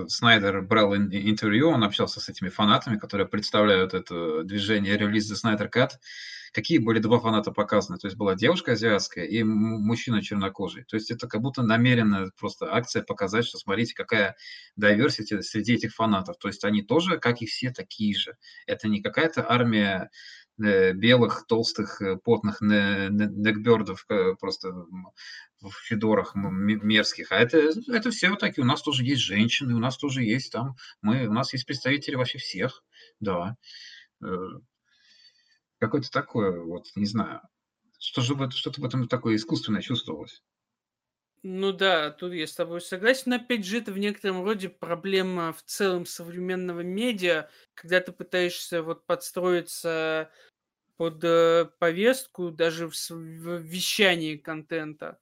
[SPEAKER 2] Снайдер брал интервью, он общался с этими фанатами, которые представляют это движение релиза Снайдер Кат, какие были два фаната показаны. То есть была девушка азиатская и мужчина чернокожий. То есть это как будто намеренно просто акция показать, что смотрите, какая diversity среди этих фанатов. То есть они тоже, как и все, такие же. Это не какая-то армия Э, белых, толстых, э, потных некбердов э, просто в федорах мерзких. А это, это все вот такие. У нас тоже есть женщины, у нас тоже есть там, мы, у нас есть представители вообще всех, да. Какое-то такое, вот, не знаю. Что же что-то в этом такое искусственное чувствовалось.
[SPEAKER 1] Ну да, тут я с тобой согласен. Опять же, это в некотором роде проблема в целом современного медиа, когда ты пытаешься вот подстроиться под э, повестку даже в, в вещании контента,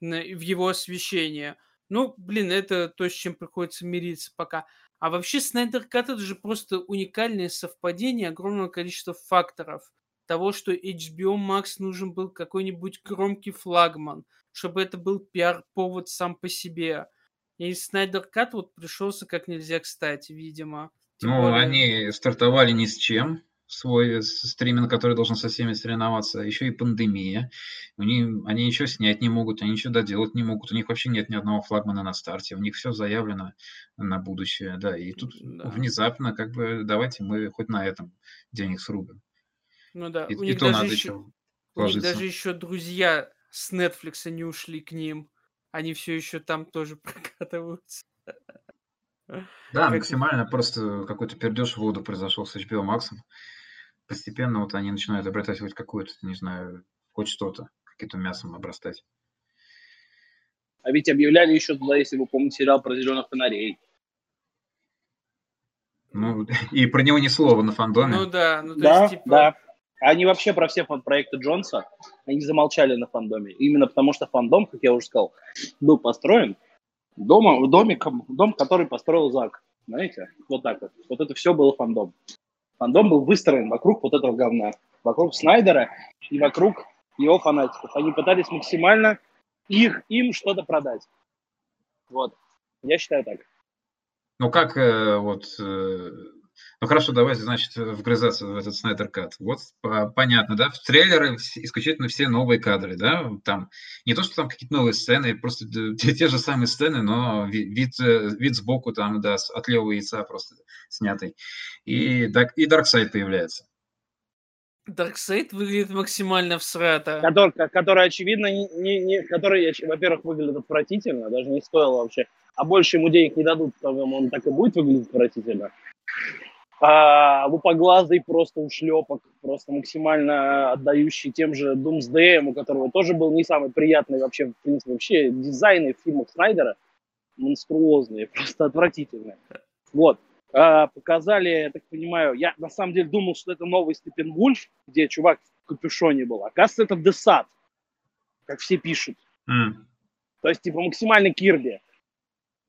[SPEAKER 1] в его освещение. Ну, блин, это то, с чем приходится мириться пока. А вообще Снайдер Кат это же просто уникальное совпадение огромного количества факторов. Того, что HBO Max нужен был какой-нибудь громкий флагман, чтобы это был пиар-повод сам по себе. И Снайдер Кат вот пришелся как нельзя кстати, видимо.
[SPEAKER 2] Тем ну, более... они стартовали ни с чем свой стриминг, который должен со всеми соревноваться, еще и пандемия. Они, они ничего снять не могут, они ничего доделать не могут. У них вообще нет ни одного флагмана на старте. У них все заявлено на будущее. Да, и тут да. внезапно, как бы, давайте мы хоть на этом денег срубим.
[SPEAKER 1] Ну да, и, у них и то даже надо еще, у них даже еще друзья с Netflix не ушли к ним. Они все еще там тоже прокатываются.
[SPEAKER 2] Да, максимально просто какой-то пердеж в воду произошел с HBO Max постепенно вот они начинают обретать хоть какую-то, не знаю, хоть что-то, каким-то мясом обрастать.
[SPEAKER 3] А ведь объявляли еще туда, если вы помните, сериал про зеленых фонарей.
[SPEAKER 2] Ну, и про него ни слова на фандоме.
[SPEAKER 1] Ну да, ну то
[SPEAKER 3] да, есть, типа... да. Они вообще про все проекты Джонса, они замолчали на фандоме. Именно потому что фандом, как я уже сказал, был построен дома, домиком, дом, который построил Зак. Знаете, вот так вот. Вот это все было фандом фандом был выстроен вокруг вот этого говна, вокруг Снайдера и вокруг его фанатиков. Они пытались максимально их, им что-то продать. Вот. Я считаю так.
[SPEAKER 2] Ну как э, вот... Э, ну хорошо, давайте, значит, вгрызаться в этот Снайдер Кат. Вот понятно, да? В трейлеры исключительно все новые кадры, да? Там не то, что там какие-то новые сцены, просто те, те же самые сцены, но вид, э, вид сбоку там, да, от левого яйца просто снятый. И, и Дарксайд появляется.
[SPEAKER 1] Дарксайд выглядит максимально всрато.
[SPEAKER 3] Который, который очевидно, не, не, который, во-первых, выглядит отвратительно, даже не стоило вообще. А больше ему денег не дадут, по-моему, он так и будет выглядеть отвратительно. А, лупоглазый просто ушлепок, просто максимально отдающий тем же Doomsday, у которого тоже был не самый приятный вообще, в принципе, вообще дизайны в фильмах Снайдера монструозные, просто отвратительные. Вот. А, показали, я так понимаю, я на самом деле думал, что это новый Степенгульф, где чувак в капюшоне был. Оказывается, это Десад, как все пишут. Mm. То есть, типа, максимально Кирби.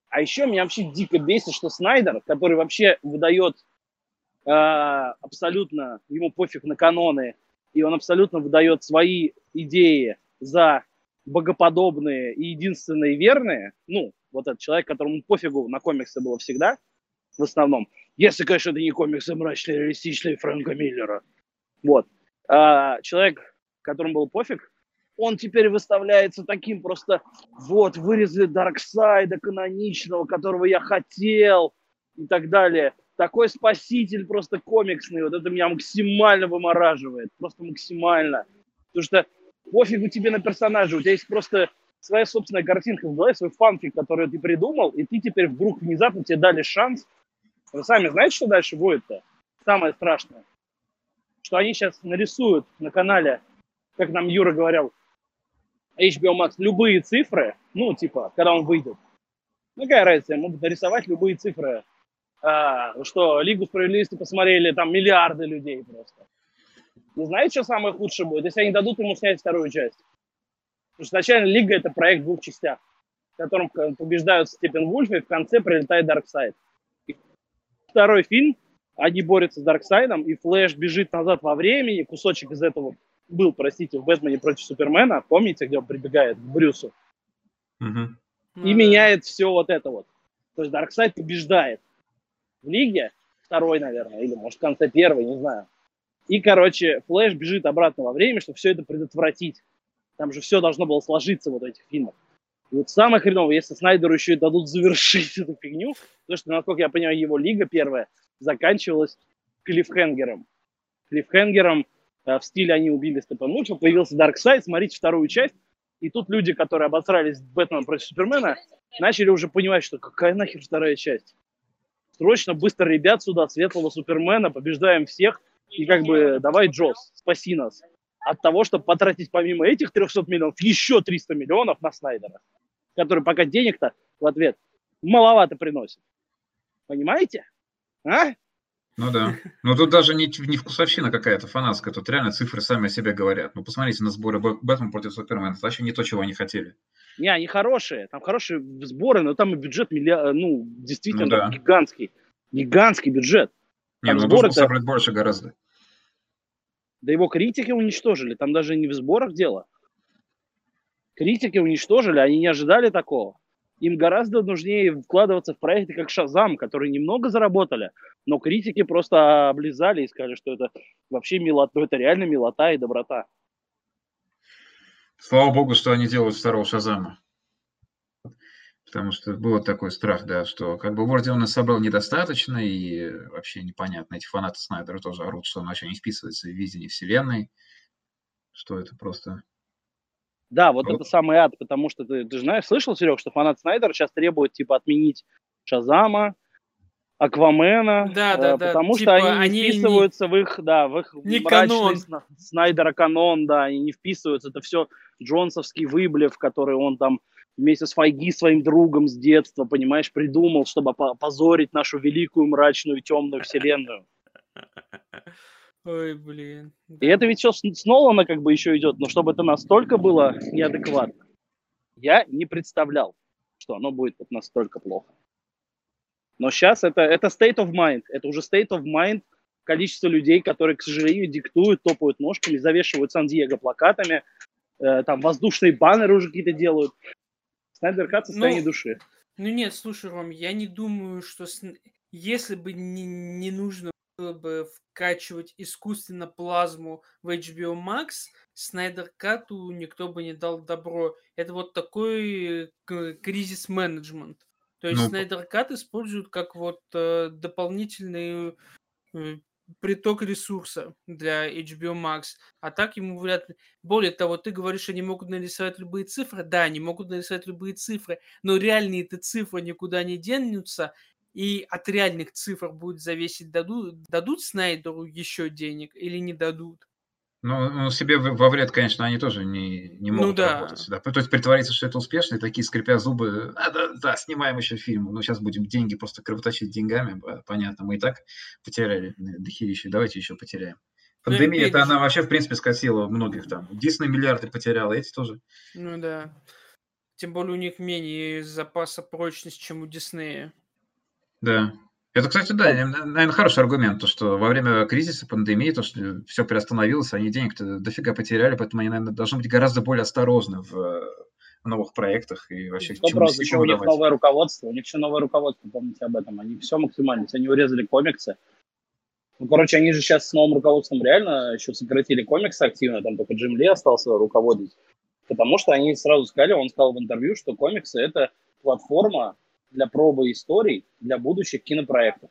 [SPEAKER 3] А еще меня вообще дико бесит, что Снайдер, который вообще выдает абсолютно, ему пофиг на каноны, и он абсолютно выдает свои идеи за богоподобные и единственные верные, ну, вот этот человек, которому пофигу на комиксы было всегда – в основном. Если, конечно, это не комиксы мрачные, реалистичные Фрэнка Миллера. Вот. А человек, которому был пофиг, он теперь выставляется таким просто, вот, вырезали Дарксайда каноничного, которого я хотел, и так далее. Такой спаситель просто комиксный, вот это меня максимально вымораживает, просто максимально. Потому что пофигу тебе на персонажа, у тебя есть просто своя собственная картинка в голове, свой фанфик, который ты придумал, и ты теперь вдруг внезапно тебе дали шанс вы сами знаете, что дальше будет-то? Самое страшное. что они сейчас нарисуют на канале, как нам Юра говорил, HBO Max, любые цифры, ну, типа, когда он выйдет. Ну, какая разница, могут нарисовать любые цифры. А, что Лигу справедливости посмотрели там миллиарды людей просто. Не знаете, что самое худшее будет? Если они дадут ему снять вторую часть. Потому что изначально Лига – это проект в двух частях, в котором побеждают Степпенвульф, и в конце прилетает Дарксайд. Второй фильм, они борются с Дарксайдом, и Флэш бежит назад во времени, кусочек из этого был, простите, в «Бэтмене против Супермена», помните, где он прибегает к Брюсу?
[SPEAKER 2] Угу.
[SPEAKER 3] И меняет все вот это вот. То есть Дарксайд побеждает в Лиге, второй, наверное, или, может, в конце первой, не знаю. И, короче, Флэш бежит обратно во время, чтобы все это предотвратить. Там же все должно было сложиться вот этих фильмах. И вот самое хреновое, если Снайдеру еще и дадут завершить эту фигню, потому что, насколько я понимаю, его лига первая заканчивалась клиффхенгером. Клиффхенгером э, в стиле «Они убили Степануча» появился Дарксайд, смотрите вторую часть, и тут люди, которые обосрались Бэтмен против Супермена, начали уже понимать, что какая нахер вторая часть. Срочно, быстро, ребят, сюда, светлого Супермена, побеждаем всех, и как бы давай, Джос, спаси нас от того, чтобы потратить помимо этих 300 миллионов еще 300 миллионов на Снайдера, который пока денег-то в ответ маловато приносит. Понимаете? А?
[SPEAKER 2] Ну да. Но тут даже не, не вкусовщина какая-то фанатская, тут реально цифры сами о себе говорят. Ну посмотрите на сборы Бэтмен против Супермена, это вообще не то, чего они хотели.
[SPEAKER 3] Не, они хорошие, там хорошие сборы, но там и бюджет миллиард, ну, действительно ну, да. гигантский. Гигантский бюджет.
[SPEAKER 2] Не, ну должен собрать больше гораздо.
[SPEAKER 3] Да его критики уничтожили. Там даже не в сборах дело. Критики уничтожили, они не ожидали такого. Им гораздо нужнее вкладываться в проекты, как Шазам, которые немного заработали, но критики просто облизали и сказали, что это вообще милота, ну, это реально милота и доброта.
[SPEAKER 2] Слава богу, что они делают второго Шазама. Потому что был такой страх, да, что как бы вроде он и собрал недостаточно, и вообще непонятно. Эти фанаты Снайдера тоже орут, что он вообще не вписывается в видение вселенной, что это просто...
[SPEAKER 3] Да, вот, вот. это самый ад, потому что ты, ты же знаешь, слышал, Серег, что фанат Снайдера сейчас требует, типа, отменить Шазама, Аквамена,
[SPEAKER 1] да, да,
[SPEAKER 3] э, да, потому типа что они, не вписываются не, в их, да, в их
[SPEAKER 1] не мрачный канон.
[SPEAKER 3] Снайдера канон, да, они не вписываются, это все Джонсовский выблев, который он там вместе с Файги, своим другом с детства, понимаешь, придумал, чтобы позорить нашу великую, мрачную, темную вселенную.
[SPEAKER 1] Ой, блин.
[SPEAKER 3] И это ведь все с Нолана как бы еще идет, но чтобы это настолько было неадекватно, я не представлял, что оно будет вот настолько плохо. Но сейчас это, это state of mind, это уже state of mind количество людей, которые, к сожалению, диктуют, топают ножками, завешивают Сан-Диего плакатами, э, там воздушные баннеры уже какие-то делают. Снайдер Кат состояние ну, души.
[SPEAKER 1] Ну нет, слушай, Ром, я не думаю, что с... если бы не, не нужно было бы вкачивать искусственно плазму в HBO Max, Снайдер Кату никто бы не дал добро. Это вот такой э, кризис менеджмент. То есть ну, Снайдер Кат используют как вот э, дополнительный э, приток ресурса для HBO Max. А так ему вряд ли... Более того, ты говоришь, они могут нарисовать любые цифры. Да, они могут нарисовать любые цифры, но реальные эти цифры никуда не денутся, и от реальных цифр будет зависеть, дадут, дадут Снайдеру еще денег или не дадут.
[SPEAKER 2] Ну, ну, себе во вред, конечно, они тоже не, не ну могут ну, да. работать. Да. То есть притвориться, что это успешно, и такие, скрипя зубы, а, да, да, снимаем еще фильм, но сейчас будем деньги просто кровоточить деньгами, понятно, мы и так потеряли дохерища, давайте еще потеряем. Ну, Пандемия, ну, это она вообще, в принципе, скосила многих там. Дисней миллиарды потерял, эти тоже.
[SPEAKER 1] Ну да. Тем более у них менее запаса прочности, чем у Диснея.
[SPEAKER 2] Да. Это, кстати, да, наверное, хороший аргумент, то, что во время кризиса, пандемии, то, что все приостановилось, они денег-то дофига потеряли, поэтому они, наверное, должны быть гораздо более осторожны в новых проектах и вообще
[SPEAKER 3] Сто процентов. Еще у них новое руководство, у них еще новое руководство, помните об этом. Они все максимально, они урезали комиксы. Ну, короче, они же сейчас с новым руководством реально еще сократили комиксы активно, там только Джим Ли остался руководить. Потому что они сразу сказали, он сказал в интервью, что комиксы – это платформа для пробы историй для будущих кинопроектов.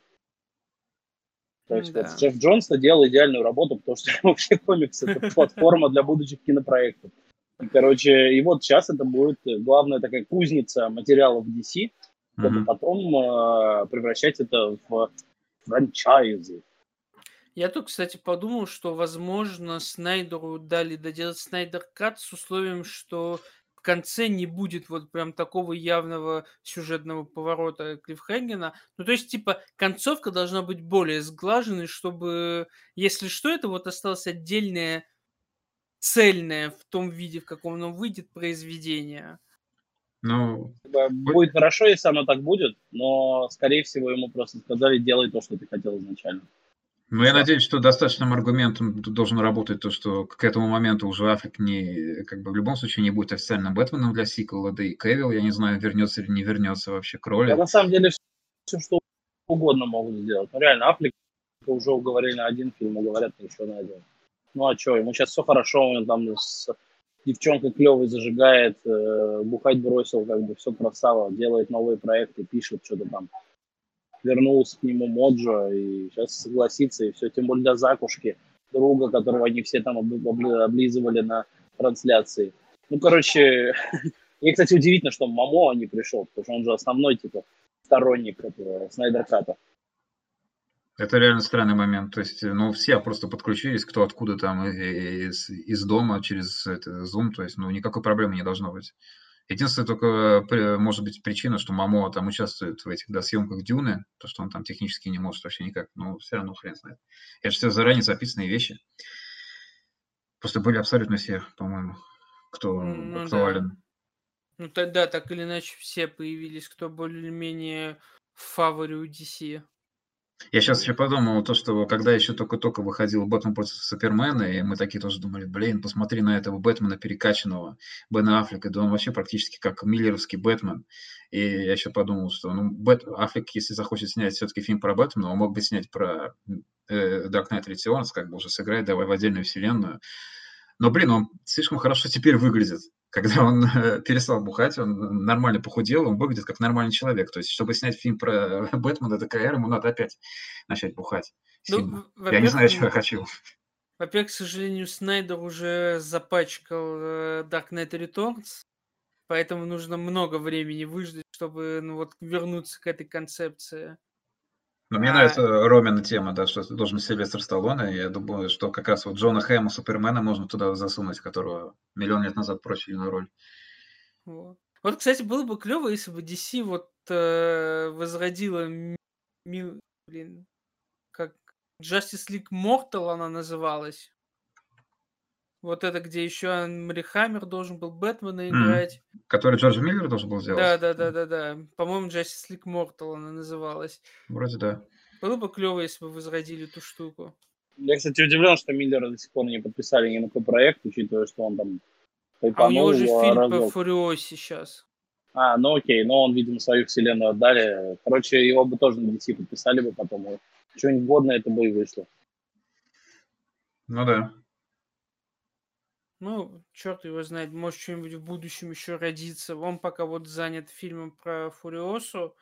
[SPEAKER 3] То есть да. вот Джефф Джонс делал идеальную работу, потому что вообще комикс это платформа для будущих кинопроектов. И, короче, и вот сейчас это будет главная такая кузница материалов DC, чтобы mm-hmm. потом э, превращать это в франчайзы.
[SPEAKER 1] Я тут, кстати, подумал, что, возможно, Снайдеру дали доделать Снайдер Кат с условием, что конце не будет вот прям такого явного сюжетного поворота Клиффхенгена. Ну, то есть, типа, концовка должна быть более сглаженной, чтобы, если что, это вот осталось отдельное цельное в том виде, в каком оно выйдет, произведение.
[SPEAKER 2] Ну,
[SPEAKER 3] Будет хорошо, если оно так будет, но, скорее всего, ему просто сказали, делай то, что ты хотел изначально.
[SPEAKER 2] Ну, я надеюсь, что достаточным аргументом должен работать то, что к этому моменту уже Аффлек не, как бы в любом случае не будет официальным Бэтменом для сиквела, да и Кевилл, я не знаю, вернется или не вернется вообще к роли.
[SPEAKER 3] Да, на самом деле все, что угодно могут сделать. Ну, реально, Аффлек уже уговорили на один фильм, уговорят еще на один. Ну, а что, ему сейчас все хорошо, он там с девчонкой клевой зажигает, э, бухать бросил, как бы все красава, делает новые проекты, пишет что-то там вернулся к нему Моджо и сейчас согласится, и все, тем более для Закушки, друга, которого они все там облизывали на трансляции. Ну, короче, мне, кстати, удивительно, что Мамо не пришел, потому что он же основной, типа, сторонник этого Снайдер Ката.
[SPEAKER 2] Это реально странный момент. То есть, ну, все просто подключились, кто откуда там из, из дома через это, Zoom. То есть, ну, никакой проблемы не должно быть. Единственная только, может быть, причина, что Мамо там участвует в этих да, съемках Дюны, то, что он там технически не может вообще никак, но все равно хрен знает. Это же все заранее записанные вещи. Просто были абсолютно все, по-моему, кто ну, актуален.
[SPEAKER 1] Да. Ну тогда так или иначе все появились, кто более-менее в фаворе у DC.
[SPEAKER 2] Я сейчас еще подумал, то, что когда еще только-только выходил Бэтмен против Супермена, и мы такие тоже думали, блин, посмотри на этого Бэтмена перекачанного, Бена Аффлека, да он вообще практически как миллеровский Бэтмен. И я еще подумал, что ну, Бэт, Аффлек, если захочет снять все-таки фильм про Бэтмена, он мог бы снять про э, Dark Knight Returns, как бы уже сыграть, давай в отдельную вселенную. Но, блин, он слишком хорошо теперь выглядит когда он э, перестал бухать, он нормально похудел, он выглядит как нормальный человек. То есть, чтобы снять фильм про Бэтмена ДКР, ему надо опять начать бухать. Ну, я не знаю, чего я хочу.
[SPEAKER 1] Во-первых, к сожалению, Снайдер уже запачкал э, Dark Knight Returns, поэтому нужно много времени выждать, чтобы ну, вот, вернуться к этой концепции.
[SPEAKER 2] Но мне а... нравится Ромина тема, да, что должен Сильвестр Сталлоне. Я думаю, что как раз вот Джона Хэма, Супермена можно туда засунуть, которого миллион лет назад прочили на роль.
[SPEAKER 1] Вот. вот, кстати, было бы клево, если бы DC вот э, возродила ми... блин, как Justice League Mortal она называлась. Вот это, где еще Анри Хаммер должен был Бэтмена играть.
[SPEAKER 2] Mm. Который Джордж Миллер должен был сделать?
[SPEAKER 1] Да, да, да, да, да. По-моему, Justice League Mortal она называлась.
[SPEAKER 2] Вроде да.
[SPEAKER 1] Было бы клево, если бы возродили эту штуку.
[SPEAKER 3] Я, кстати, удивлен, что Миллера до сих пор не подписали ни на какой проект, учитывая, что он там
[SPEAKER 1] а у него же фильм разок. по Фуриосе сейчас.
[SPEAKER 3] А, ну окей, но он, видимо, свою вселенную отдали. Короче, его бы тоже на DC подписали бы потом. Что-нибудь годное это бы и вышло.
[SPEAKER 2] Ну да.
[SPEAKER 1] Ну, черт его знает, может что-нибудь в будущем еще родится. Он пока вот занят фильмом про Фуриосу.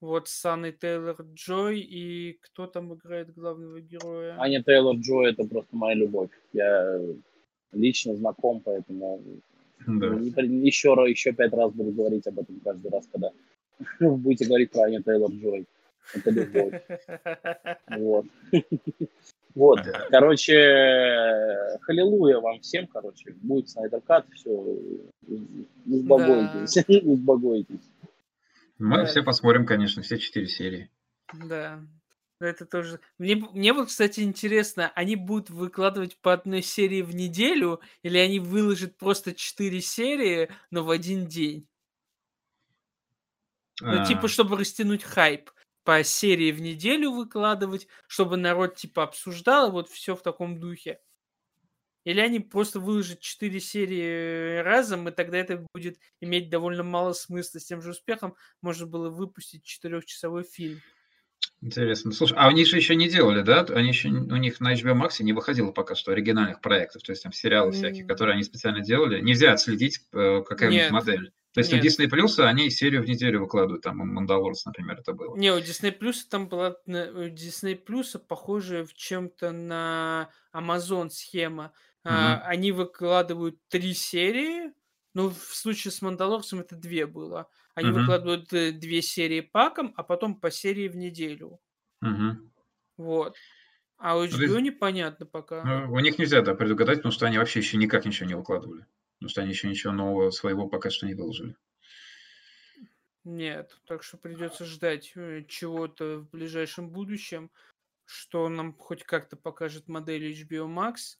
[SPEAKER 1] Вот с Анной Тейлор Джой и кто там играет главного героя?
[SPEAKER 3] Аня Тейлор Джой это просто моя любовь. Я лично знаком, поэтому да. еще, еще пять раз буду говорить об этом каждый раз, когда вы будете говорить про Аню Тейлор Джой. Это любовь. Вот. Вот, короче, халилуя вам всем, короче, будет Снайдер Кат, все, узбогойтесь, да. узбогойтесь.
[SPEAKER 2] Мы да. все посмотрим, конечно, все четыре серии.
[SPEAKER 1] Да, это тоже. Мне, мне вот, кстати, интересно, они будут выкладывать по одной серии в неделю, или они выложат просто четыре серии, но в один день? Ну, а... Ну, типа, чтобы растянуть хайп по серии в неделю выкладывать, чтобы народ типа обсуждал, и вот все в таком духе. Или они просто выложат 4 серии разом, и тогда это будет иметь довольно мало смысла. С тем же успехом можно было выпустить четырехчасовой фильм.
[SPEAKER 2] Интересно. Слушай, а они же еще не делали, да? Они еще, у них на HBO Max не выходило пока что оригинальных проектов, то есть там сериалы всякие, которые они специально делали. Нельзя отследить, э, какая Нет. у них модель. То есть Нет. у Disney Plus они серию в неделю выкладывают, там Мандалорс, например, это было.
[SPEAKER 1] Не, у Disney Plus там была у Disney Plus похожая в чем-то на Amazon схема. Угу. А, они выкладывают три серии, ну, в случае с Мандалорсом это две было. Они угу. выкладывают э, две серии паком, а потом по серии в неделю.
[SPEAKER 2] Угу.
[SPEAKER 1] Вот. А у
[SPEAKER 2] Ну,
[SPEAKER 1] HBO непонятно пока.
[SPEAKER 2] ну, у них нельзя да, предугадать, потому что они вообще еще никак ничего не выкладывали. Потому что они еще ничего нового своего пока что не выложили.
[SPEAKER 1] Нет, так что придется ждать э, чего-то в ближайшем будущем, что нам хоть как-то покажет модель HBO Max.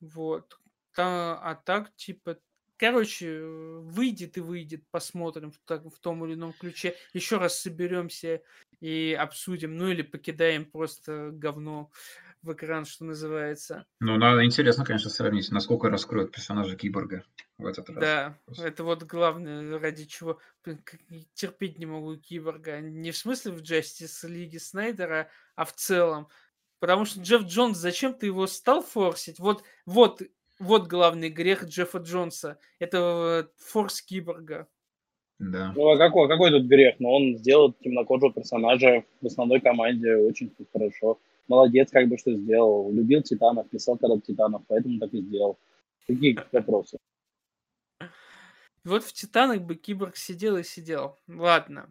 [SPEAKER 1] Вот. Та- а так, типа, короче, э, выйдет и выйдет, посмотрим в, так- в том или ином ключе. Еще раз соберемся и обсудим, ну или покидаем просто говно в экран, что называется.
[SPEAKER 2] Ну, надо интересно, конечно, сравнить, насколько раскроют персонажа Киборга в этот раз.
[SPEAKER 1] Да,
[SPEAKER 2] Просто.
[SPEAKER 1] это вот главное, ради чего терпеть не могу Киборга. Не в смысле в Justice Лиги Снайдера, а в целом. Потому что Джефф Джонс, зачем ты его стал форсить? Вот, вот, вот главный грех Джеффа Джонса. Это э, форс Киборга.
[SPEAKER 2] Да.
[SPEAKER 3] Ну, а какой, какой тут грех? Но он сделал темнокожего персонажа в основной команде очень хорошо. Молодец, как бы, что сделал. Любил Титанов, писал когда Титанов, поэтому так и сделал. Какие вопросы?
[SPEAKER 1] Вот в Титанах бы Киборг сидел и сидел. Ладно.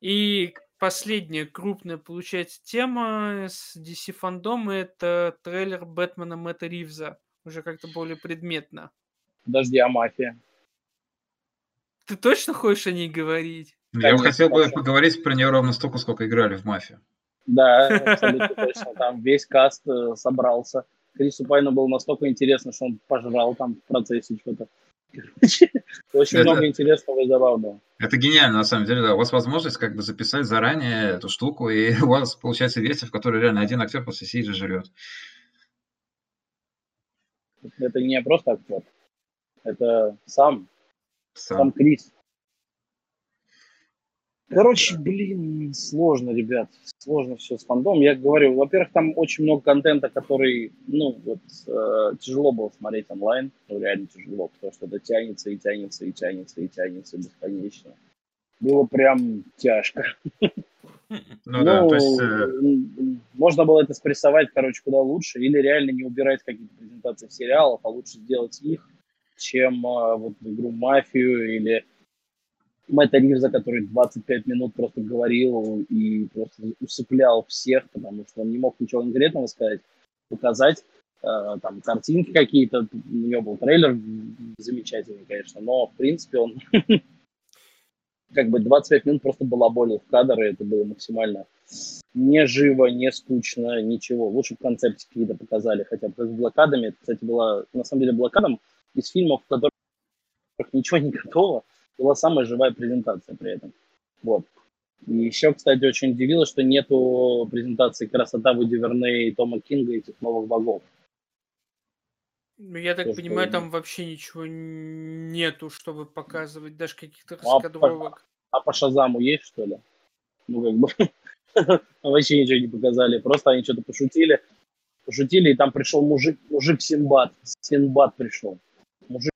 [SPEAKER 1] И последняя крупная, получается, тема с DC фандома это трейлер Бэтмена Мэтта Ривза. Уже как-то более предметно.
[SPEAKER 3] Подожди, а мафия?
[SPEAKER 1] Ты точно хочешь о ней говорить?
[SPEAKER 2] Я бы
[SPEAKER 3] Конечно,
[SPEAKER 2] хотел бы
[SPEAKER 3] хорошо.
[SPEAKER 2] поговорить про нее ровно столько, сколько играли в «Мафию».
[SPEAKER 3] Да, абсолютно точно. Там весь каст э, собрался. Крису Пайну было настолько интересно, что он пожрал там в процессе что-то. Очень
[SPEAKER 2] Это-
[SPEAKER 3] много интересного и забавного.
[SPEAKER 2] Это гениально, на самом деле, да. У вас возможность как бы записать заранее эту штуку, и у вас получается версия, в которой реально один актер после сидит жрет.
[SPEAKER 3] Это не просто актер. Это сам,
[SPEAKER 2] Сам.
[SPEAKER 3] сам Крис. Короче, блин, сложно, ребят. Сложно все с фандом. Я говорю, во-первых, там очень много контента, который, ну, вот, э, тяжело было смотреть онлайн. Ну, реально тяжело, потому что это тянется и тянется и тянется и тянется бесконечно. Было прям тяжко.
[SPEAKER 2] Ну, да, то есть... э,
[SPEAKER 3] можно было это спрессовать, короче, куда лучше, или реально не убирать какие-то презентации сериалов, а лучше сделать их, чем а, вот игру «Мафию» или Мэтта Ривза, который 25 минут просто говорил и просто усыплял всех, потому что он не мог ничего конкретного сказать, показать, э, там, картинки какие-то, у него был трейлер замечательный, конечно, но, в принципе, он как бы 25 минут просто балаболил в кадр, и это было максимально не живо, не скучно, ничего. Лучше в концепте какие-то показали, хотя бы с блокадами. Это, кстати, была, на самом деле, блокадом из фильмов, в которых ничего не готово, была самая живая презентация при этом. Вот. И еще, кстати, очень удивило, что нету презентации «Красота Вуди Верне» и Тома Кинга, этих новых богов.
[SPEAKER 1] Ну, Я так
[SPEAKER 3] То, что
[SPEAKER 1] понимаю,
[SPEAKER 3] и-
[SPEAKER 1] там вообще ничего нету, чтобы показывать, даже каких-то
[SPEAKER 3] Ну, а по-
[SPEAKER 1] раскадровок.
[SPEAKER 3] А по Шазаму есть, что ли? Ну, как бы, вообще ничего не показали. Просто они что-то пошутили, пошутили, и там пришел мужик, мужик Синбад. Синбад пришел. Мужик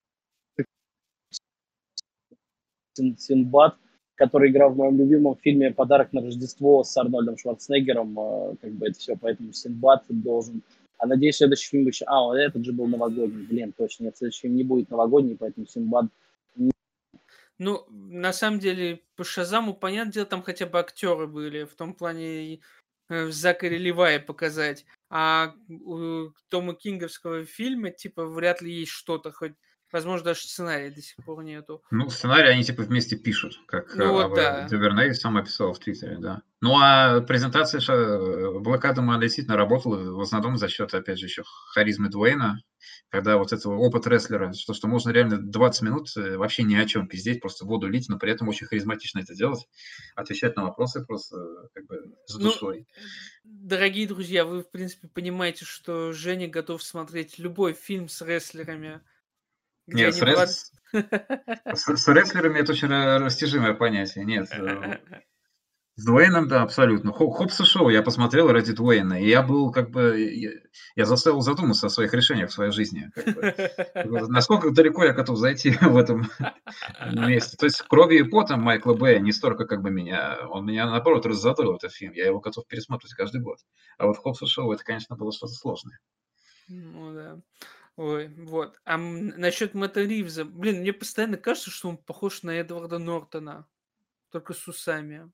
[SPEAKER 3] Син- Синбад, который играл в моем любимом фильме «Подарок на Рождество» с Арнольдом Шварценеггером. э, Как бы это все, поэтому Синбад должен... А надеюсь, следующий фильм еще... А, вот этот же был новогодний. Блин, точно, нет, следующий фильм не будет новогодний, поэтому Синбад
[SPEAKER 1] Ну, на самом деле, по Шазаму, понятное дело, там хотя бы актеры были, в том плане э, Закари Левая показать. А у Тома Кинговского фильма, типа, вряд ли есть что-то, хоть, возможно, даже сценария до сих пор нету.
[SPEAKER 2] Ну, сценарий они типа вместе пишут, как
[SPEAKER 1] Ну вот
[SPEAKER 2] э,
[SPEAKER 1] да.
[SPEAKER 2] Дюверней сам описал в Твиттере, да. Ну, а презентация Ша- Блэк Адама действительно работала в основном за счет, опять же, еще харизмы Дуэйна, когда вот этого опыт рестлера, что, что можно реально 20 минут э, вообще ни о чем пиздеть, просто воду лить, но при этом очень харизматично это делать, отвечать на вопросы просто э, как бы с
[SPEAKER 1] Ну,
[SPEAKER 2] душой.
[SPEAKER 1] Дорогие друзья, вы, в принципе, понимаете, что Женя готов смотреть любой фильм с рестлерами. Где
[SPEAKER 2] Нет, с, рес- с- с рестлерами это очень ра- растяжимое понятие. Нет, э, С Дуэйном, да, абсолютно. Хо- Хопс и Шоу я посмотрел ради Дуэйна, и я был как бы... Я, я заставил задуматься о своих решениях в своей жизни. как бы. Насколько далеко я готов зайти в этом месте. То есть кровью и потом Майкла Бэя не столько как бы меня... Он меня, наоборот, раззадорил, этот фильм. Я его готов пересматривать каждый год. А вот Хопс и Шоу, это, конечно, было что-то сложное.
[SPEAKER 1] Ну да. Ой, вот. А м, насчет Мэтта Ривза, блин, мне постоянно кажется, что он похож на Эдварда Нортона, только с усами.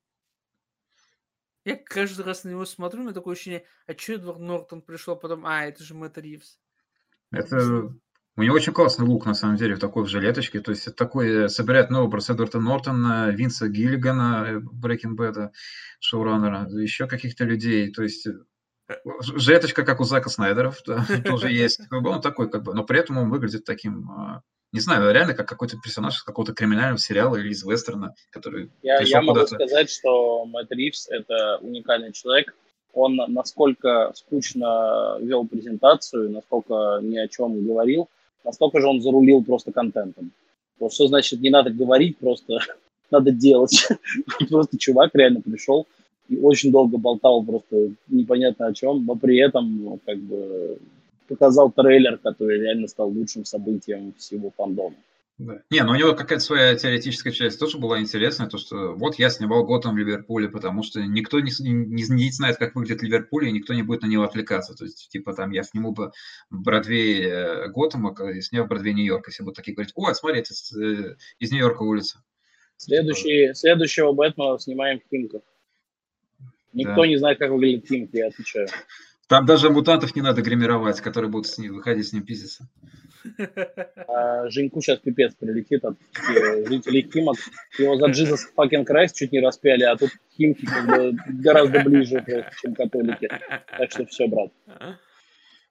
[SPEAKER 1] Я каждый раз на него смотрю, у меня такое ощущение, а что Эдвард Нортон пришел, потом, а, это же Мэтт Ривз.
[SPEAKER 2] Это у него очень классный лук, на самом деле, в такой в жилеточке. То есть это такой, э, собирает новый образ Эдварда Нортона, Винса Гиллигана, Breaking Bad, шоураннера, еще каких-то людей. То есть жилеточка, как у Зака Снайдера, тоже есть. Он такой, как бы, но при этом он выглядит таким, а, не знаю, реально как какой-то персонаж из какого-то криминального сериала или из вестерна, который
[SPEAKER 3] Я, я могу сказать, что Мэтт Ривз – это уникальный человек, он насколько скучно вел презентацию, насколько ни о чем говорил, настолько же он зарулил просто контентом. Вот что значит не надо говорить, просто надо делать. просто чувак реально пришел и очень долго болтал просто непонятно о чем, но при этом ну, как бы показал трейлер, который реально стал лучшим событием всего фандома.
[SPEAKER 2] Да. Не, ну у него какая-то своя теоретическая часть тоже была интересная, то что вот я снимал Готэм в Ливерпуле, потому что никто не, не, не знает, как выглядит Ливерпуль, и никто не будет на него отвлекаться. То есть, типа, там, я сниму бы Бродвей э, Готэма, сняв Бродвей Нью-Йорк, если будут такие говорить, о, смотри, это из Нью-Йорка улица.
[SPEAKER 3] Следующий. Следующего Бэтмена снимаем в Химках. Никто да. не знает, как выглядит Химки, я отвечаю.
[SPEAKER 2] Там даже мутантов не надо гримировать, которые будут с ним, выходить с ним пиздиться.
[SPEAKER 3] А, Женьку сейчас пипец прилетит от жителей Химок. Его за Jesus fucking Christ чуть не распяли, а тут Химки как бы гораздо ближе, чем католики. Так что все, брат.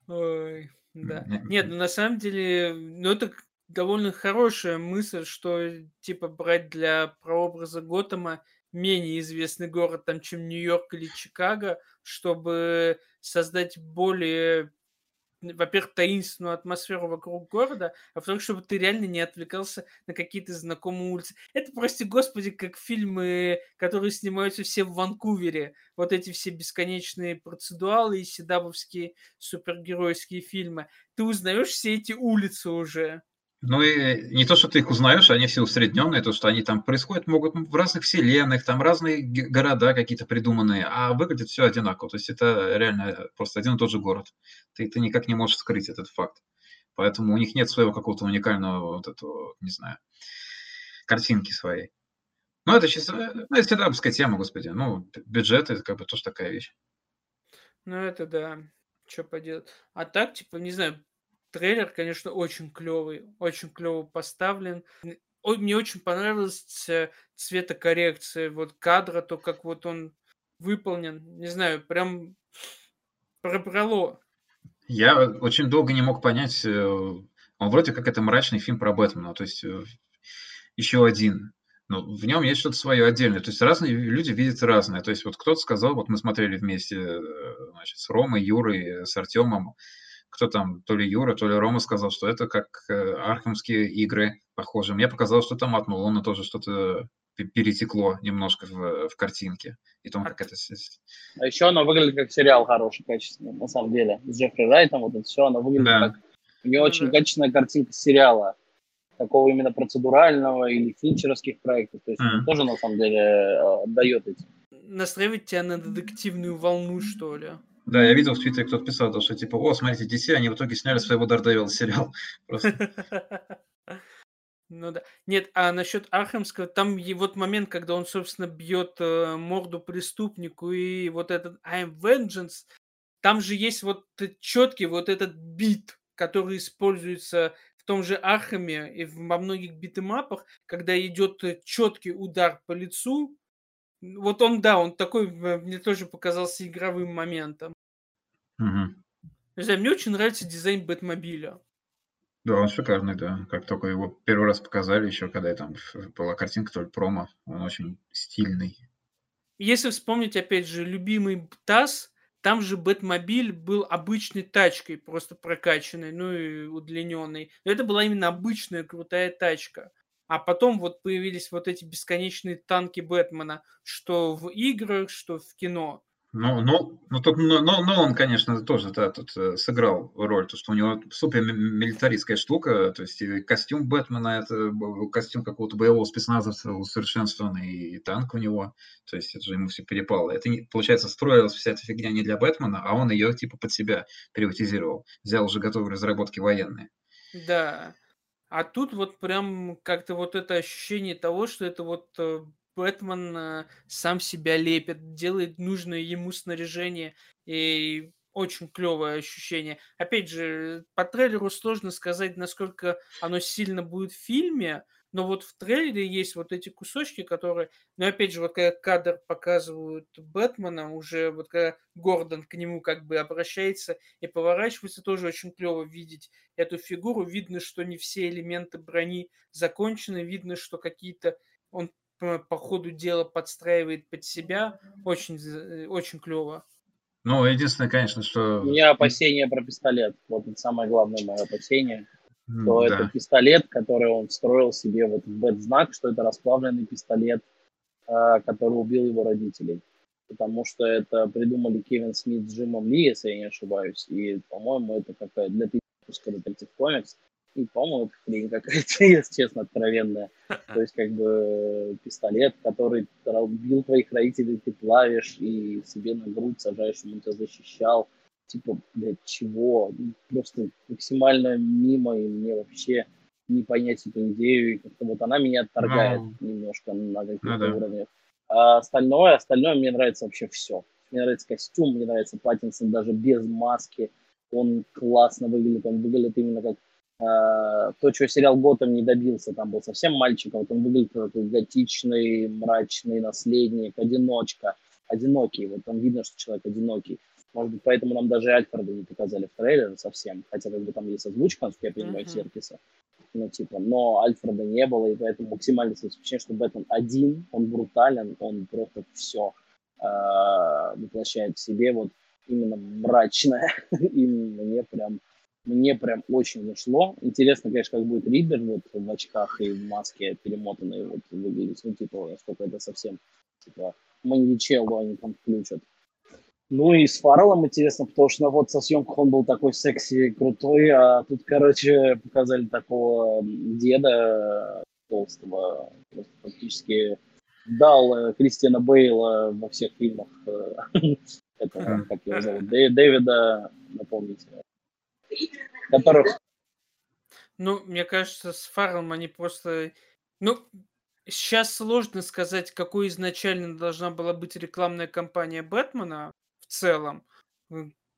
[SPEAKER 1] Ой, да. Нет, ну на самом деле, ну это довольно хорошая мысль, что типа брать для прообраза Готэма менее известный город, там, чем Нью-Йорк или Чикаго, чтобы создать более во-первых, таинственную атмосферу вокруг города, а во-вторых, чтобы ты реально не отвлекался на какие-то знакомые улицы. Это, прости господи, как фильмы, которые снимаются все в Ванкувере. Вот эти все бесконечные процедуалы и седабовские супергеройские фильмы. Ты узнаешь все эти улицы уже.
[SPEAKER 2] Ну и не то, что ты их узнаешь, они все усредненные, то, что они там происходят, могут в разных вселенных, там разные города какие-то придуманные, а выглядит все одинаково. То есть это реально просто один и тот же город. Ты, ты никак не можешь скрыть этот факт. Поэтому у них нет своего какого-то уникального вот этого, не знаю, картинки своей. Ну, это чисто, ну, это седабская тема, господи. Ну, бюджет – это как бы тоже такая вещь.
[SPEAKER 1] Ну, это да. Что поделать. А так, типа, не знаю, Трейлер, конечно, очень клевый, очень клево поставлен. Мне очень понравилась цветокоррекция вот кадра, то, как вот он выполнен. Не знаю, прям пробрало.
[SPEAKER 2] Я очень долго не мог понять, э, он вроде как это мрачный фильм про Бэтмена, то есть э, еще один. Но в нем есть что-то свое отдельное. То есть разные люди видят разное. То есть вот кто-то сказал, вот мы смотрели вместе э, значит, с Ромой, Юрой, с Артемом, кто там, то ли Юра, то ли Рома сказал, что это как э, архамские игры похожи. Мне показалось, что там от Нолана тоже что-то перетекло немножко в, в картинке. И том, как это...
[SPEAKER 3] А еще оно выглядит как сериал хороший, качественный, на самом деле. С Джеффри Райтом, вот это все, оно выглядит да. как... У него очень да. качественная картинка сериала. Такого именно процедурального или финчеровских проектов. То есть mm. он тоже, на самом деле, э, отдает эти.
[SPEAKER 1] Настраивать тебя на детективную волну, что ли?
[SPEAKER 2] Да, я видел в Твиттере, кто писал, что типа, о, смотрите, DC, они в итоге сняли своего Дардевила сериал.
[SPEAKER 1] Ну да. Нет, а насчет Архамского, там вот момент, когда он, собственно, бьет э, морду преступнику, и вот этот I'm Vengeance, там же есть вот четкий вот этот бит, который используется в том же Архаме и во многих битэмапах, когда идет четкий удар по лицу. Вот он, да, он такой мне тоже показался игровым моментом.
[SPEAKER 2] Угу.
[SPEAKER 1] Не знаю, мне очень нравится дизайн Бэтмобиля.
[SPEAKER 2] Да, он шикарный, да. Как только его первый раз показали, еще когда там была картинка, только промо, он очень стильный.
[SPEAKER 1] Если вспомнить, опять же, любимый ТАСС, там же Бэтмобиль был обычной тачкой, просто прокачанной, ну и удлиненной. Но это была именно обычная крутая тачка. А потом вот появились вот эти бесконечные танки Бэтмена, что в играх, что в кино.
[SPEAKER 2] Ну, ну, ну тут но, но он, конечно, тоже да, тут э, сыграл роль, то что у него супер милитаристская штука, то есть и костюм Бэтмена, это костюм какого-то боевого спецназовца усовершенствованный, и танк у него, то есть это же ему все перепало. Это, получается, строилась вся эта фигня не для Бэтмена, а он ее типа под себя приватизировал, взял уже готовые разработки военные.
[SPEAKER 1] Да, а тут вот прям как-то вот это ощущение того, что это вот э, Бэтмен э, сам себя лепит, делает нужное ему снаряжение, и очень клевое ощущение. Опять же, по трейлеру сложно сказать, насколько оно сильно будет в фильме, но вот в трейлере есть вот эти кусочки, которые... Но опять же, вот когда кадр показывают Бэтмена, уже вот когда Гордон к нему как бы обращается и поворачивается, тоже очень клево видеть эту фигуру. Видно, что не все элементы брони закончены, видно, что какие-то... Он по ходу дела подстраивает под себя. Очень, э, очень клево.
[SPEAKER 2] Ну, единственное, конечно, что...
[SPEAKER 3] У меня опасение про пистолет. Вот это самое главное мое опасение то да. это пистолет, который он встроил себе в этот бэт-знак, что это расплавленный пистолет, а, который убил его родителей. Потому что это придумали Кевин Смит с Джимом Ли, если я не ошибаюсь. И, по-моему, это какая для выпуска Детектив Комикс. И, по-моему, это хрень какая-то, если честно, откровенная. То есть, как бы, пистолет, который убил твоих родителей, ты плавишь и себе на грудь сажаешь, чтобы он тебя защищал типа, блядь, чего? Ну, просто максимально мимо, и мне вообще не понять эту идею, и как-то вот она меня отторгает ну, немножко на каких-то ну, да. уровнях. А остальное, остальное мне нравится вообще все. Мне нравится костюм, мне нравится Паттинсон даже без маски. Он классно выглядит, он выглядит именно как то, чего сериал Готэм не добился. Там был совсем мальчик, а вот он выглядит как такой готичный, мрачный наследник, одиночка, одинокий. Вот там видно, что человек одинокий. Может быть, поэтому нам даже Альфреда не показали в трейлере совсем. Хотя как бы там есть озвучка, насколько я понимаю, uh-huh. Серкиса. Ну, типа, но Альфреда не было, и поэтому максимально ощущение, что Бэтмен один, он брутален, он просто все э, воплощает в себе вот именно мрачное. и мне прям мне прям очень зашло. Интересно, конечно, как будет Ридер вот в очках и в маске перемотанной вот выглядеть. Ну, типа, насколько это совсем, типа, маньячелло они там включат. Ну и с Фарреллом интересно, потому что вот со съемках он был такой секси, крутой, а тут, короче, показали такого деда толстого, просто фактически дал э, Кристиана Бейла во всех фильмах. Э, это, как его зовут, Дэвида, напомните. Которых...
[SPEAKER 1] Ну, мне кажется, с Фарреллом они просто... Ну, сейчас сложно сказать, какой изначально должна была быть рекламная кампания Бэтмена, целом.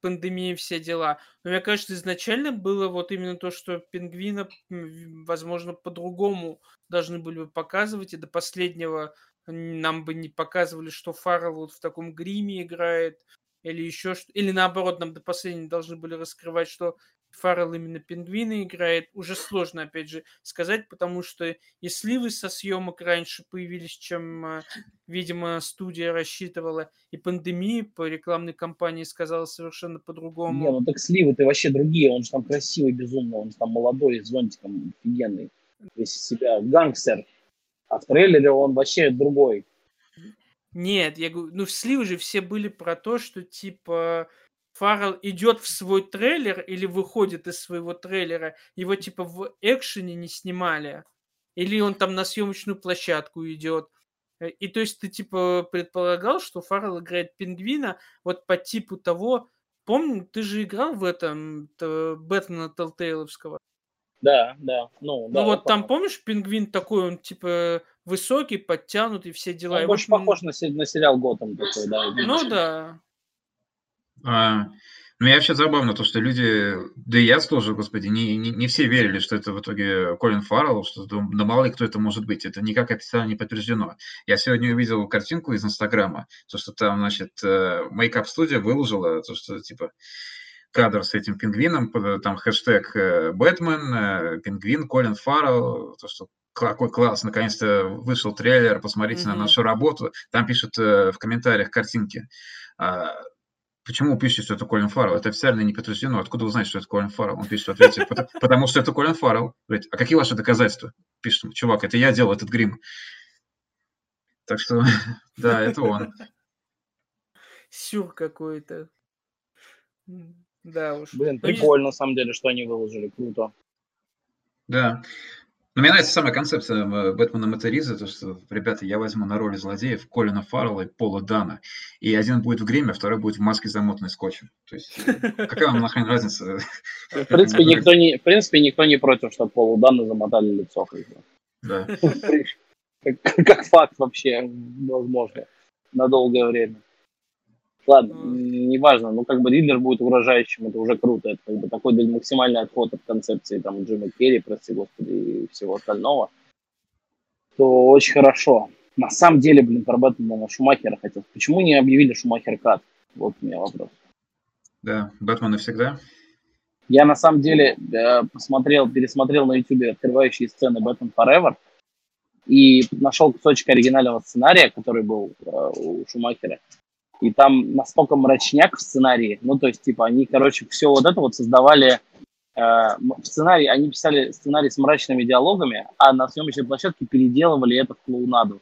[SPEAKER 1] Пандемия, все дела. Но мне кажется, изначально было вот именно то, что пингвина, возможно, по-другому должны были бы показывать, и до последнего нам бы не показывали, что Фаррелл вот в таком гриме играет, или еще что или наоборот, нам до последнего должны были раскрывать, что Фаррелл именно пингвина играет. Уже сложно, опять же, сказать, потому что и сливы со съемок раньше появились, чем, э, видимо, студия рассчитывала, и пандемия по рекламной кампании сказала совершенно по-другому.
[SPEAKER 3] Не, ну так сливы-то вообще другие, он же там красивый безумно, он же там молодой, с зонтиком офигенный, весь себя гангстер, а в трейлере он вообще другой.
[SPEAKER 1] Нет, я говорю, ну сливы же все были про то, что типа Фаррелл идет в свой трейлер или выходит из своего трейлера, его типа в экшене не снимали, или он там на съемочную площадку идет. Э, и то есть ты типа предполагал, что Фаррелл играет пингвина вот по типу того, помню, ты же играл в этом Бэтмена Телтейловского.
[SPEAKER 3] Да, да.
[SPEAKER 1] Ну, ну да, вот там, помнишь, пингвин такой, он типа высокий, подтянутый, все дела. Он
[SPEAKER 3] больше вот... похож на, на сериал Готэм такой, да.
[SPEAKER 1] Ну да.
[SPEAKER 2] А, ну, я вообще забавно то, что люди, да и я тоже, господи, не, не, не все верили, что это в итоге Колин Фаррелл, что да мало ли кто это может быть. Это никак официально не подтверждено. Я сегодня увидел картинку из Инстаграма, то, что там, значит, Makeup э, Studio выложила, то, что, типа, кадр с этим пингвином, там хэштег э, Бэтмен, э, пингвин, Колин Фаррелл, то, что какой класс, наконец-то вышел трейлер, посмотрите mm-hmm. на нашу работу. Там пишут в комментариях картинки а, Почему пишете, что это Колин Фаррелл? Это официально не подтверждено. Откуда вы знаете, что это Колин Фаррелл? Он пишет в ответе, потому что это Колин Фаррелл. А какие ваши доказательства? Пишет, чувак, это я делал этот грим. Так что, да, это он.
[SPEAKER 1] Сюр какой-то. Да уж.
[SPEAKER 3] Блин, прикольно, на самом деле, что они выложили. Круто.
[SPEAKER 2] Да. Но мне нравится самая концепция э, Бэтмена Материза, то, что, ребята, я возьму на роли злодеев Колина Фаррелла и Пола Дана. И один будет в гриме, а второй будет в маске, замотанной скотчем. То есть, какая вам нахрен разница?
[SPEAKER 3] В принципе, никто не, в принципе, никто не против, чтобы Полу Дана замотали лицо.
[SPEAKER 2] Да.
[SPEAKER 3] Как, как факт вообще, возможно, на долгое время. Ладно, неважно, ну как бы Ридлер будет угрожающим, это уже круто, это как бы такой максимальный отход от концепции там Джима Керри, прости господи, и всего остального, то очень хорошо. На самом деле, блин, про Бэтмена Шумахера хотел. Почему не объявили Шумахер Кат? Вот у меня вопрос.
[SPEAKER 2] Да, Бэтмен навсегда.
[SPEAKER 3] Я на самом деле э, посмотрел, пересмотрел на YouTube открывающие сцены Batman Forever и нашел кусочек оригинального сценария, который был э, у Шумахера. И там настолько мрачняк в сценарии. Ну, то есть, типа, они, короче, все вот это вот создавали э, в сценарии, они писали сценарий с мрачными диалогами, а на съемочной площадке переделывали это в клоунаду.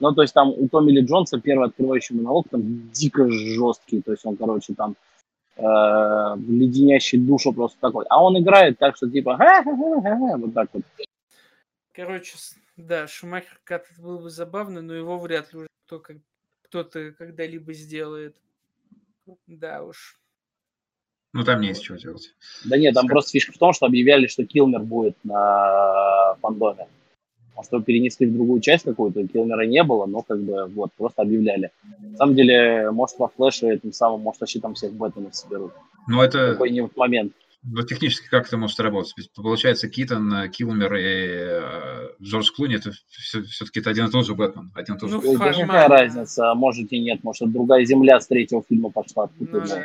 [SPEAKER 3] Ну, то есть там у Томми Ли Джонса первый открывающий монолог там дико жесткий, то есть он, короче, там э, леденящий душу просто такой. А он играет так, что типа вот так вот.
[SPEAKER 1] Короче, да, Шумахер Кат был бы забавно, но его вряд ли уже кто, как, кто-то когда-либо сделает. Да уж.
[SPEAKER 2] Ну, там не есть чего делать.
[SPEAKER 3] Да нет, там просто фишка в том, что объявляли, что Килмер будет на фандоме. Может, его перенесли в другую часть какую-то, Килмера не было, но как бы вот, просто объявляли. На самом деле, может, во флеше этим самым, может, вообще там всех Бэтменов соберут.
[SPEAKER 2] Ну, это...
[SPEAKER 3] Вот момент.
[SPEAKER 2] Ну, технически как это может работать? Получается, Китон, Килмер и э, Джордж Клуни, это все, все-таки это один и тот же Бэтмен. Один и тот же.
[SPEAKER 3] Ну, да какая разница? Может и нет, может, другая земля с третьего фильма пошла. Ну, да.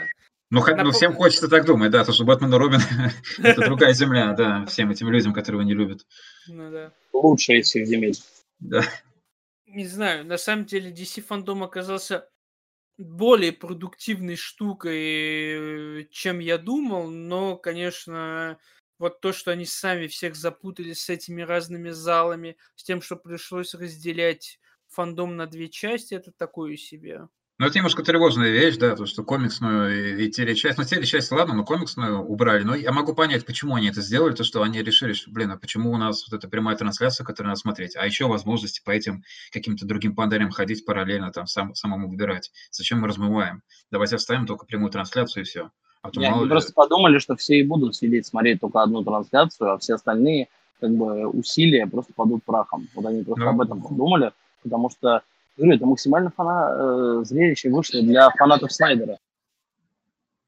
[SPEAKER 2] Ну, хоть, ну, всем хочется так думать, да, то, что Бэтмен и Робин – это другая земля, да, всем этим людям, которые его не любят.
[SPEAKER 1] Ну, да.
[SPEAKER 3] Лучшая из всех земель.
[SPEAKER 2] Да.
[SPEAKER 1] Не знаю, на самом деле DC фандом оказался более продуктивной штукой, чем я думал, но, конечно, вот то, что они сами всех запутали с этими разными залами, с тем, что пришлось разделять фандом на две части, это такое себе.
[SPEAKER 2] Ну, это немножко тревожная вещь, да, то, что комиксную и, телечасть, ну, телечасть, ладно, но комиксную убрали, но я могу понять, почему они это сделали, то, что они решили, что, блин, а почему у нас вот эта прямая трансляция, которую надо смотреть, а еще возможности по этим каким-то другим панелям ходить параллельно, там, сам, самому выбирать. Зачем мы размываем? Давайте оставим только прямую трансляцию и все.
[SPEAKER 3] А то, Нет, ли... просто подумали, что все и будут сидеть смотреть только одну трансляцию, а все остальные как бы усилия просто падут прахом. Вот они просто ну, об этом подумали, потому что Говорю, это максимально фана... э, зрелище вышло для фанатов Снайдера.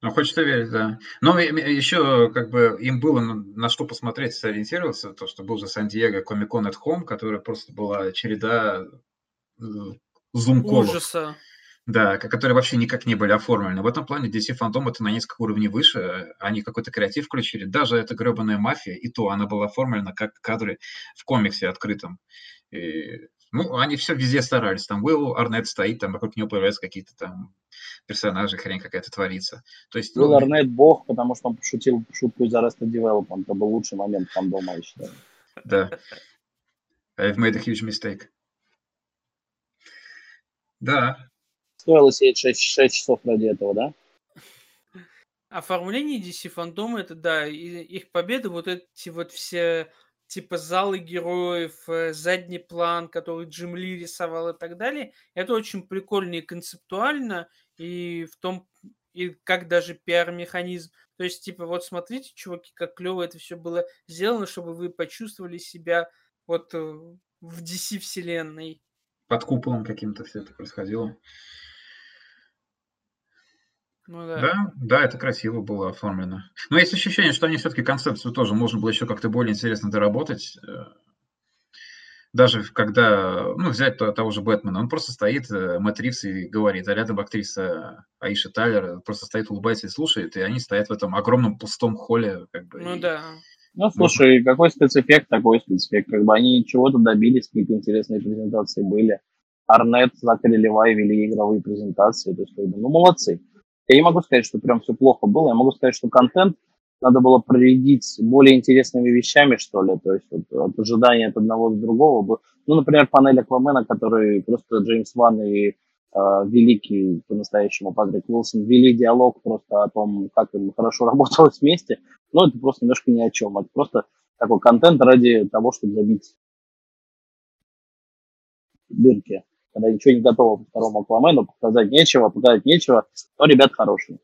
[SPEAKER 2] Ну, хочется верить, да. Но еще как бы им было на что посмотреть, сориентироваться, то, что был же Сан-Диего Комикон at Home, которая просто была череда зум
[SPEAKER 1] Ужаса.
[SPEAKER 2] Да, которые вообще никак не были оформлены. В этом плане DC Fandom это на несколько уровней выше. Они какой-то креатив включили. Даже эта гребаная мафия, и то она была оформлена как кадры в комиксе открытом. И ну, они все везде старались. Там Уилл Арнет стоит, там вокруг него появляются какие-то там персонажи, хрень какая-то творится. То есть,
[SPEAKER 3] Уилл ну, Арнет бог, потому что он пошутил шутку из Arrested Development. Это был лучший момент там дома, я считаю.
[SPEAKER 2] Да. I've made a huge mistake. Да.
[SPEAKER 3] Стоило сидеть 6, 6 часов ради этого, да?
[SPEAKER 1] Оформление DC фандома, это да, и их победы, вот эти вот все типа залы героев, э, задний план, который Джим Ли рисовал и так далее. Это очень прикольно и концептуально, и в том, и как даже пиар-механизм. То есть, типа, вот смотрите, чуваки, как клево это все было сделано, чтобы вы почувствовали себя вот э, в DC-вселенной.
[SPEAKER 2] Под куполом каким-то все это происходило.
[SPEAKER 1] Ну, да.
[SPEAKER 2] да, да, это красиво было оформлено. Но есть ощущение, что они все-таки концепцию тоже можно было еще как-то более интересно доработать. Э, даже когда, ну, взять того же Бэтмена, он просто стоит, э, Мэтт Ривз и говорит, а рядом актриса Аиша Тайлер просто стоит, улыбается и слушает, и они стоят в этом огромном пустом холле. Как бы,
[SPEAKER 1] ну
[SPEAKER 2] и...
[SPEAKER 1] да.
[SPEAKER 3] Ну, слушай, какой спецэффект, такой спецэффект. Как бы они чего-то добились, какие-то интересные презентации были. Арнет, Закари Левай вели игровые презентации. То есть, как бы, ну, молодцы. Я не могу сказать, что прям все плохо было. Я могу сказать, что контент надо было проредить более интересными вещами, что ли. То есть вот, от ожидания от одного до другого. Ну, например, панель Аквамена, который просто Джеймс Ван и э, великий по-настоящему Патрик Уилсон вели диалог просто о том, как им хорошо работалось вместе. Но это просто немножко ни о чем. Это просто такой контент ради того, чтобы забить дырки когда ничего не готово по второму Аквамену, показать нечего, показать нечего, но ребят хорошие.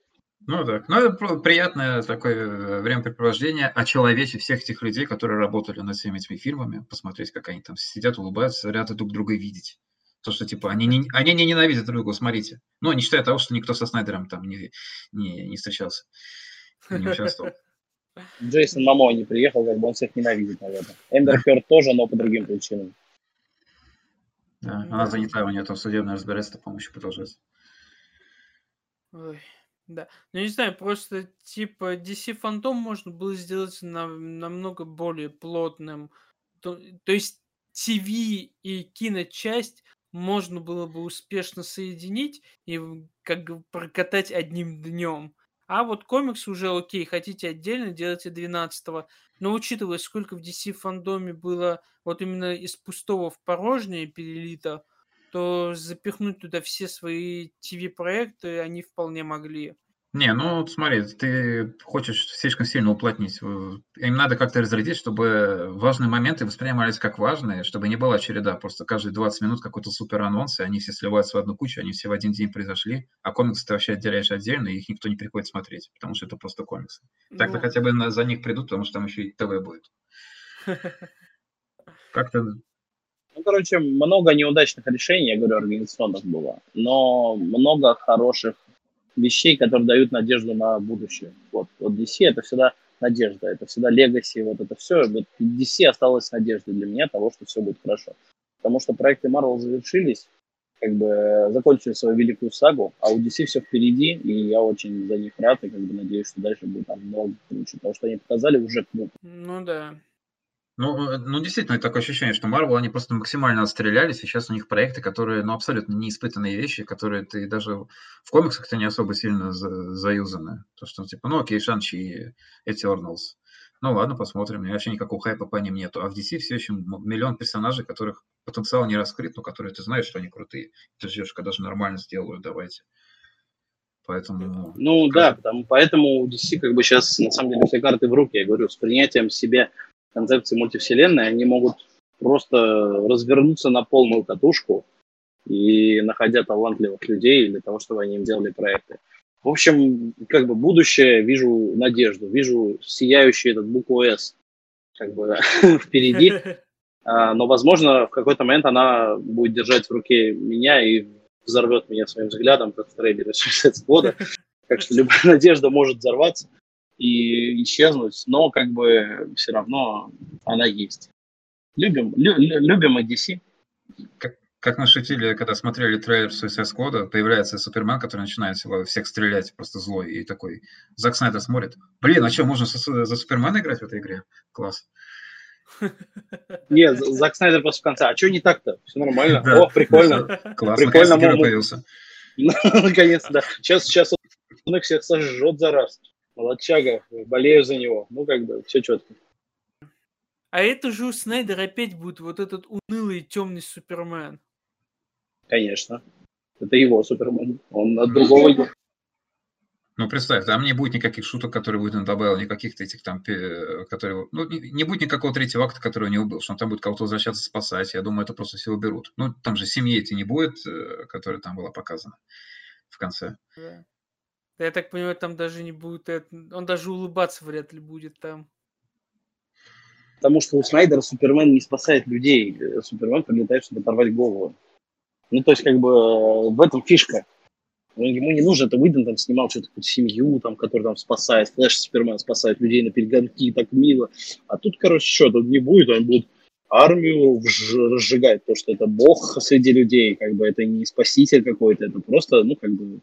[SPEAKER 2] Ну да, ну это приятное такое э, времяпрепровождение, очеловечить всех этих людей, которые работали над всеми этими фильмами, посмотреть, как они там сидят, улыбаются, рады друг друга видеть. То, что типа они не, они не ненавидят друг друга, смотрите. Ну, не считая того, что никто со Снайдером там не, не, не встречался, не участвовал.
[SPEAKER 3] Джейсон Мамо не приехал, как бы он всех ненавидит, наверное. Эмбер Хёрд тоже, но по другим причинам.
[SPEAKER 2] Да, она занята, у нее там судебное разбирательство, по-моему, еще продолжается.
[SPEAKER 1] Ой, да. Ну, не знаю, просто типа DC Phantom можно было сделать на, намного более плотным. То, то есть ТВ и киночасть можно было бы успешно соединить и как бы прокатать одним днем. А вот комикс уже окей, хотите отдельно, делайте 12-го. Но учитывая, сколько в DC фандоме было вот именно из пустого в порожнее перелито, то запихнуть туда все свои ТВ-проекты они вполне могли.
[SPEAKER 2] Не, ну смотри, ты хочешь слишком сильно уплотнить. Им надо как-то разрядить, чтобы важные моменты воспринимались как важные, чтобы не была череда. Просто каждые 20 минут какой-то супер анонс, и они все сливаются в одну кучу, они все в один день произошли, а комиксы ты вообще отделяешь отдельно, и их никто не приходит смотреть, потому что это просто комиксы. Так-то ну... хотя бы за них придут, потому что там еще и ТВ будет.
[SPEAKER 3] Как-то ну, короче, много неудачных решений, я говорю, организационных было, но много хороших вещей, которые дают надежду на будущее. Вот, вот DC это всегда надежда, это всегда легаси, вот это все. Вот DC осталась надеждой для меня того, что все будет хорошо. Потому что проекты Marvel завершились, как бы закончили свою великую сагу, а у DC все впереди, и я очень за них рад, и как бы надеюсь, что дальше будет там много круче, потому что они показали уже круто.
[SPEAKER 1] Ну да.
[SPEAKER 2] Ну, э, ну, действительно, такое ощущение, что Marvel, они просто максимально отстрелялись, и сейчас у них проекты, которые, ну, абсолютно неиспытанные вещи, которые ты даже в комиксах-то не особо сильно за, заюзаны. То, что, типа, ну, окей, Шанчи и Eternals. Ну, ладно, посмотрим. И вообще никакого хайпа по ним нету. А в DC все еще миллион персонажей, которых потенциал не раскрыт, но которые ты знаешь, что они крутые. Ты ждешь, когда же нормально сделают, давайте. Поэтому...
[SPEAKER 3] Ну, да, потому, поэтому у DC как бы сейчас, на самом деле, все карты в руки. Я говорю, с принятием себя концепции мультивселенной, они могут просто развернуться на полную катушку и находя талантливых людей для того, чтобы они им делали проекты. В общем, как бы будущее, вижу надежду, вижу сияющий этот букву «С» как бы впереди. А, но, возможно, в какой-то момент она будет держать в руке меня и взорвет меня своим взглядом, как в трейлере 60 года. Так что любая надежда может взорваться и исчезнуть, но как бы все равно она есть. Любим, лю, любим и DC.
[SPEAKER 2] Как, как мы шутили, когда смотрели трейлер Suicide Squad, появляется Супермен, который начинает всех стрелять, просто злой, и такой, Зак Снайдер смотрит, блин, а что, можно за Супермена играть в этой игре? Класс.
[SPEAKER 3] Нет, Зак Снайдер просто в конце, а что не так-то? Все нормально. Да, О, прикольно.
[SPEAKER 2] Класс, прикольно. появился.
[SPEAKER 3] Наконец-то, да. Сейчас, сейчас он их всех сожжет за раз молодчага, болею за него. Ну, как бы, все четко.
[SPEAKER 1] А это же у Снайдера опять будет вот этот унылый темный Супермен.
[SPEAKER 3] Конечно. Это его Супермен. Он от другого...
[SPEAKER 2] Ну, представь, там не будет никаких шуток, которые будет он добавил, никаких этих там, которые... Ну, не, не будет никакого третьего акта, который он не убил, что он там будет кого-то возвращаться спасать. Я думаю, это просто все уберут. Ну, там же семьи эти не будет, э, которая там была показана в конце. Да.
[SPEAKER 1] Я так понимаю, там даже не будет... Он даже улыбаться вряд ли будет там.
[SPEAKER 3] Потому что у Снайдера Супермен не спасает людей. Супермен прилетает, чтобы оторвать голову. Ну, то есть, как бы, э, в этом фишка. Ну, ему не нужно, это Уидон там снимал что-то какую-то семью, там, которая там спасает, Флэш Супермен спасает людей на перегонки, так мило. А тут, короче, что, тут не будет, он будет армию разжигать, то, что это бог среди людей, как бы это не спаситель какой-то, это просто, ну, как бы,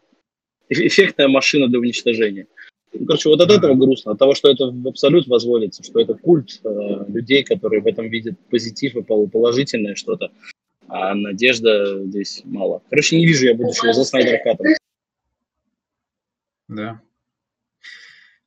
[SPEAKER 3] эффектная машина для уничтожения. Ну, короче, вот от этого грустно, от того, что это в абсолют возводится, что это культ э, людей, которые в этом видят позитив и положительное что-то, а надежда здесь мало. Короче, не вижу я будущего за Снайдер Катом.
[SPEAKER 2] Да.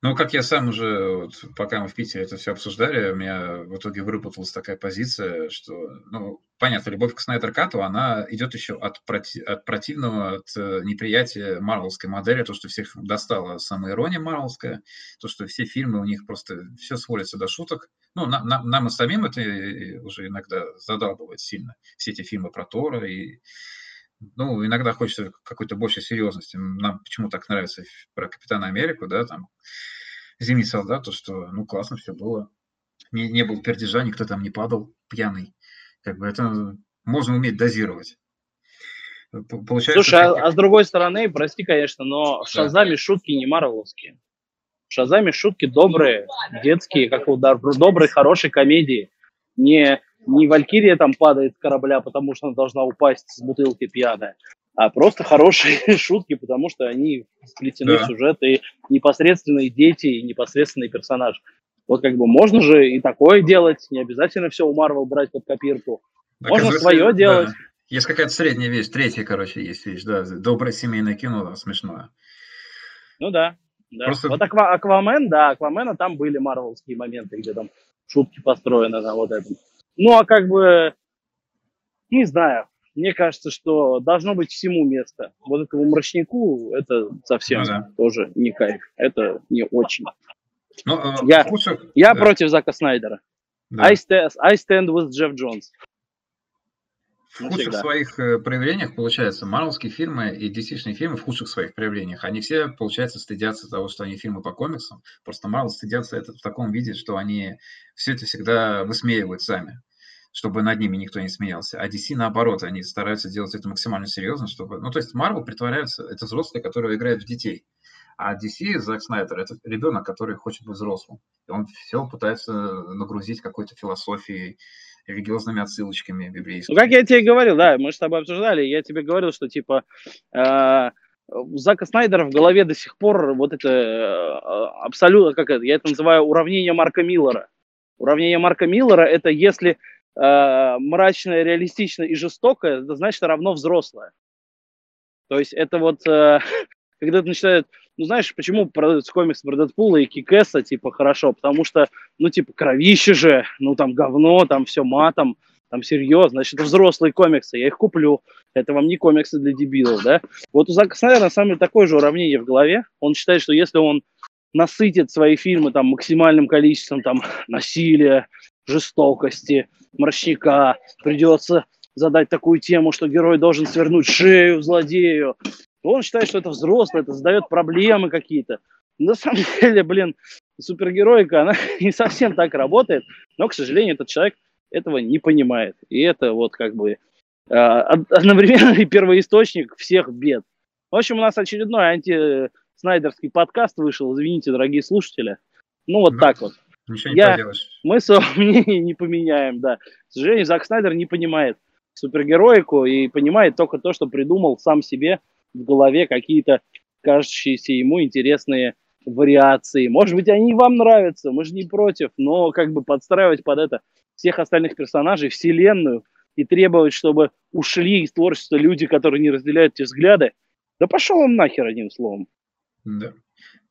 [SPEAKER 2] Ну, как я сам уже, вот, пока мы в Питере это все обсуждали, у меня в итоге выработалась такая позиция, что, ну, понятно, любовь к Снайдер Кату, она идет еще от, проти, от противного, от э, неприятия марвелской модели, то, что всех достала самоирония марвелская, то, что все фильмы у них просто все сводится до шуток. Ну, на, на, нам и самим это уже иногда задалбывает сильно, все эти фильмы про Тора и ну, иногда хочется какой-то большей серьезности. Нам почему так нравится про Капитана Америку, да, там, Зимний солдат, то, что, ну, классно все было. Не, не было пердежа, никто там не падал пьяный. Как бы это можно уметь дозировать.
[SPEAKER 3] Получается, Слушай, а, а с другой стороны, прости, конечно, но в Шазаме шутки не марвеловские. В Шазаме шутки добрые, детские, как у доброй, хорошей комедии. Не, не Валькирия там падает с корабля, потому что она должна упасть с бутылки пьяная, а просто хорошие шутки, потому что они сплетены да. в сюжет, и непосредственные дети, и непосредственный персонаж. Вот как бы можно же и такое делать, не обязательно все у Марвел брать под копирку. Можно свое делать. Да.
[SPEAKER 2] Есть какая-то средняя вещь, третья, короче, есть вещь, да, доброе семейное кино, да, смешное.
[SPEAKER 3] Ну да, да. Просто... Вот Аква, Аквамен, да, Аквамена там были марвелские моменты, где там шутки построены на вот этом. Ну, а как бы, не знаю, мне кажется, что должно быть всему место. Вот этому мрачнику это совсем ну, да. тоже не кайф. Это не очень. Ну, э, я лучше... я да. против Зака Снайдера. Да. I, stand, I stand with Jeff Jones.
[SPEAKER 2] В худших своих э, проявлениях, получается, марвелские фильмы и DC-шные фильмы в худших своих проявлениях, они все, получается, стыдятся того, что они фильмы по комиксам. Просто Марвел стыдятся это в таком виде, что они все это всегда высмеивают сами чтобы над ними никто не смеялся. А DC, наоборот, они стараются делать это максимально серьезно, чтобы... Ну, то есть Marvel притворяются, это взрослые, которые играют в детей. А DC, Зак Снайдер, это ребенок, который хочет быть взрослым. И он все пытается нагрузить какой-то философией, религиозными отсылочками библейскими.
[SPEAKER 3] Ну, как я тебе говорил, да, мы с тобой обсуждали, я тебе говорил, что, типа, э, у Зака Снайдера в голове до сих пор вот это э, абсолютно, как это, я это называю уравнение Марка Миллера. Уравнение Марка Миллера – это если э, мрачное, реалистичное и жестокое, это значит равно взрослое. То есть это вот, э, когда это начинает, ну знаешь, почему продаются комиксы про Дэдпула и Кикэса, типа, хорошо, потому что, ну, типа, кровище же, ну, там, говно, там, все матом, там, серьезно, значит, взрослые комиксы, я их куплю, это вам не комиксы для дебилов, да. Вот у Зака Снайдера, на самом деле, такое же уравнение в голове, он считает, что если он насытит свои фильмы там максимальным количеством там насилия, жестокости, мрачника, придется задать такую тему, что герой должен свернуть шею злодею. Он считает, что это взрослый, это задает проблемы какие-то. На самом деле, блин, супергероика, она не совсем так работает, но, к сожалению, этот человек этого не понимает. И это вот как бы э, одновременно первоисточник всех бед. В общем, у нас очередной анти-снайдерский подкаст вышел. Извините, дорогие слушатели. Ну, вот да. так вот. Ничего не я, поделаешь. Мы своего мнения не поменяем, да. К сожалению, Зак Снайдер не понимает супергероику и понимает только то, что придумал сам себе в голове какие-то кажущиеся ему интересные вариации. Может быть, они вам нравятся, мы же не против, но как бы подстраивать под это всех остальных персонажей, вселенную, и требовать, чтобы ушли из творчества люди, которые не разделяют эти взгляды, да пошел он нахер, одним словом.
[SPEAKER 2] Да.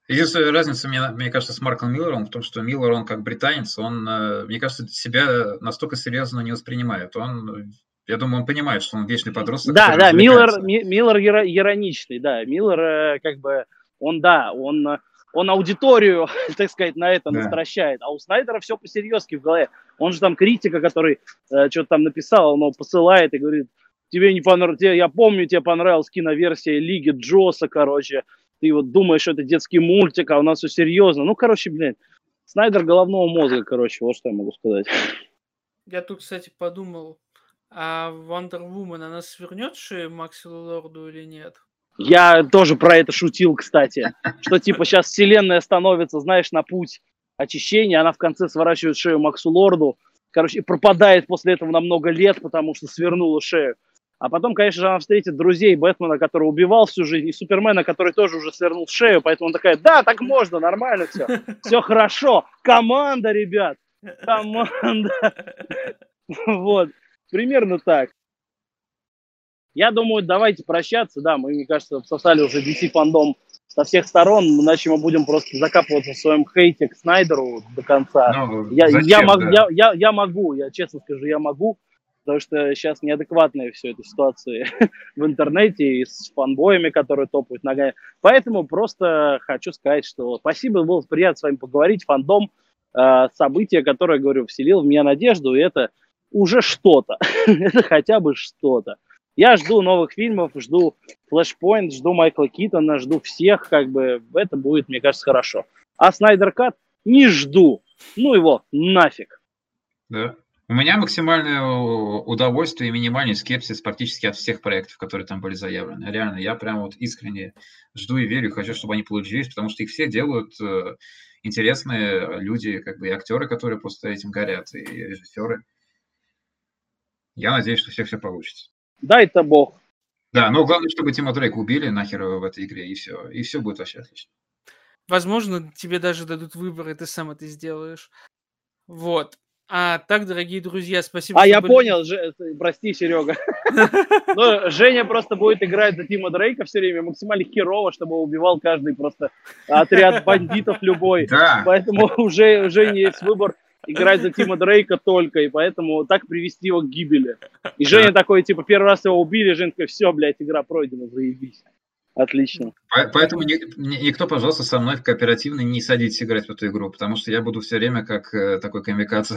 [SPEAKER 2] Единственная разница, мне, мне кажется, с Марком Миллером в том, что Миллер, он как британец, он, э, мне кажется, себя настолько серьезно не воспринимает. Он, я думаю, он понимает, что он вечный подросток.
[SPEAKER 3] Да, да, Миллер, Миллер ироничный, да. Миллер, э, как бы, он, да, он, он аудиторию, так сказать, на это да. настращает. А у Снайдера все по-серьезки в голове. Он же там критика, который э, что-то там написал, он его посылает и говорит, тебе не понравилось, я помню, тебе понравилась киноверсия Лиги Джоса, короче, ты вот думаешь, что это детский мультик, а у нас все серьезно. Ну, короче, блядь, Снайдер головного мозга, короче, вот что я могу сказать.
[SPEAKER 1] Я тут, кстати, подумал, а Wonder Woman, она свернет шею Максу Лорду или нет?
[SPEAKER 3] Я тоже про это шутил, кстати, что типа сейчас вселенная становится, знаешь, на путь очищения, она в конце сворачивает шею Максу Лорду, короче, и пропадает после этого на много лет, потому что свернула шею. А потом, конечно же, она встретит друзей Бэтмена, который убивал всю жизнь, и Супермена, который тоже уже свернул шею, поэтому он такая, да, так можно, нормально все, все хорошо, команда, ребят, команда. Вот, примерно так. Я думаю, давайте прощаться, да, мы, мне кажется, всосали уже DC фандом со всех сторон, иначе мы будем просто закапываться в своем хейте к Снайдеру до конца. Ну, я, зачем, я, мог, да? я, я, я могу, я честно скажу, я могу, потому что сейчас неадекватная все эта ситуация в интернете и с фанбоями, которые топают ногами. Поэтому просто хочу сказать, что спасибо, было приятно с вами поговорить. Фандом, э, событие, которое, говорю, вселил в меня надежду, и это уже что-то. это хотя бы что-то. Я жду новых фильмов, жду Flashpoint, жду Майкла Китона, жду всех, как бы это будет, мне кажется, хорошо. А Снайдер Кат не жду. Ну его нафиг.
[SPEAKER 2] Да. У меня максимальное удовольствие и минимальный скепсис практически от всех проектов, которые там были заявлены. Реально, я прям вот искренне жду и верю, хочу, чтобы они получились, потому что их все делают э, интересные люди, как бы и актеры, которые просто этим горят, и режиссеры. Я надеюсь, что все все получится.
[SPEAKER 3] Дай-то бог.
[SPEAKER 2] Да, но главное, чтобы Тима Дрейка убили нахер в этой игре, и все. И все будет вообще отлично.
[SPEAKER 1] Возможно, тебе даже дадут выбор, и ты сам это сделаешь. Вот. А так, дорогие друзья, спасибо.
[SPEAKER 3] А я были... понял, Ж... прости, Серега. Но Женя просто будет играть за Тима Дрейка все время максимально херово, чтобы убивал каждый просто отряд бандитов любой. Поэтому уже, уже есть выбор играть за Тима Дрейка только, и поэтому так привести его к гибели. И Женя такой, типа, первый раз его убили, Женя такой, все, блядь, игра пройдена, заебись. Отлично.
[SPEAKER 2] Поэтому никто, пожалуйста, со мной в кооперативной не садитесь играть в эту игру, потому что я буду все время как э, такой камикадзе.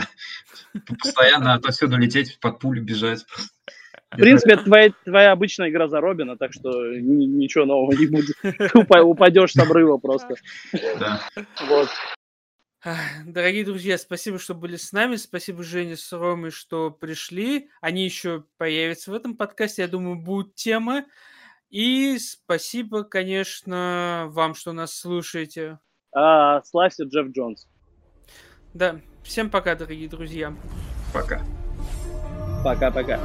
[SPEAKER 2] Постоянно отсюда лететь, под пулю бежать.
[SPEAKER 3] В принципе, это твоя, твоя обычная игра за Робина, так что ничего нового не будет. Упадешь с обрыва просто. Да.
[SPEAKER 1] Вот. Дорогие друзья, спасибо, что были с нами. Спасибо Жене с Ромой, что пришли. Они еще появятся в этом подкасте. Я думаю, будут темы. И спасибо, конечно, вам, что нас слушаете.
[SPEAKER 3] А, славься Джефф Джонс.
[SPEAKER 1] Да, всем пока, дорогие друзья.
[SPEAKER 2] Пока.
[SPEAKER 3] Пока-пока.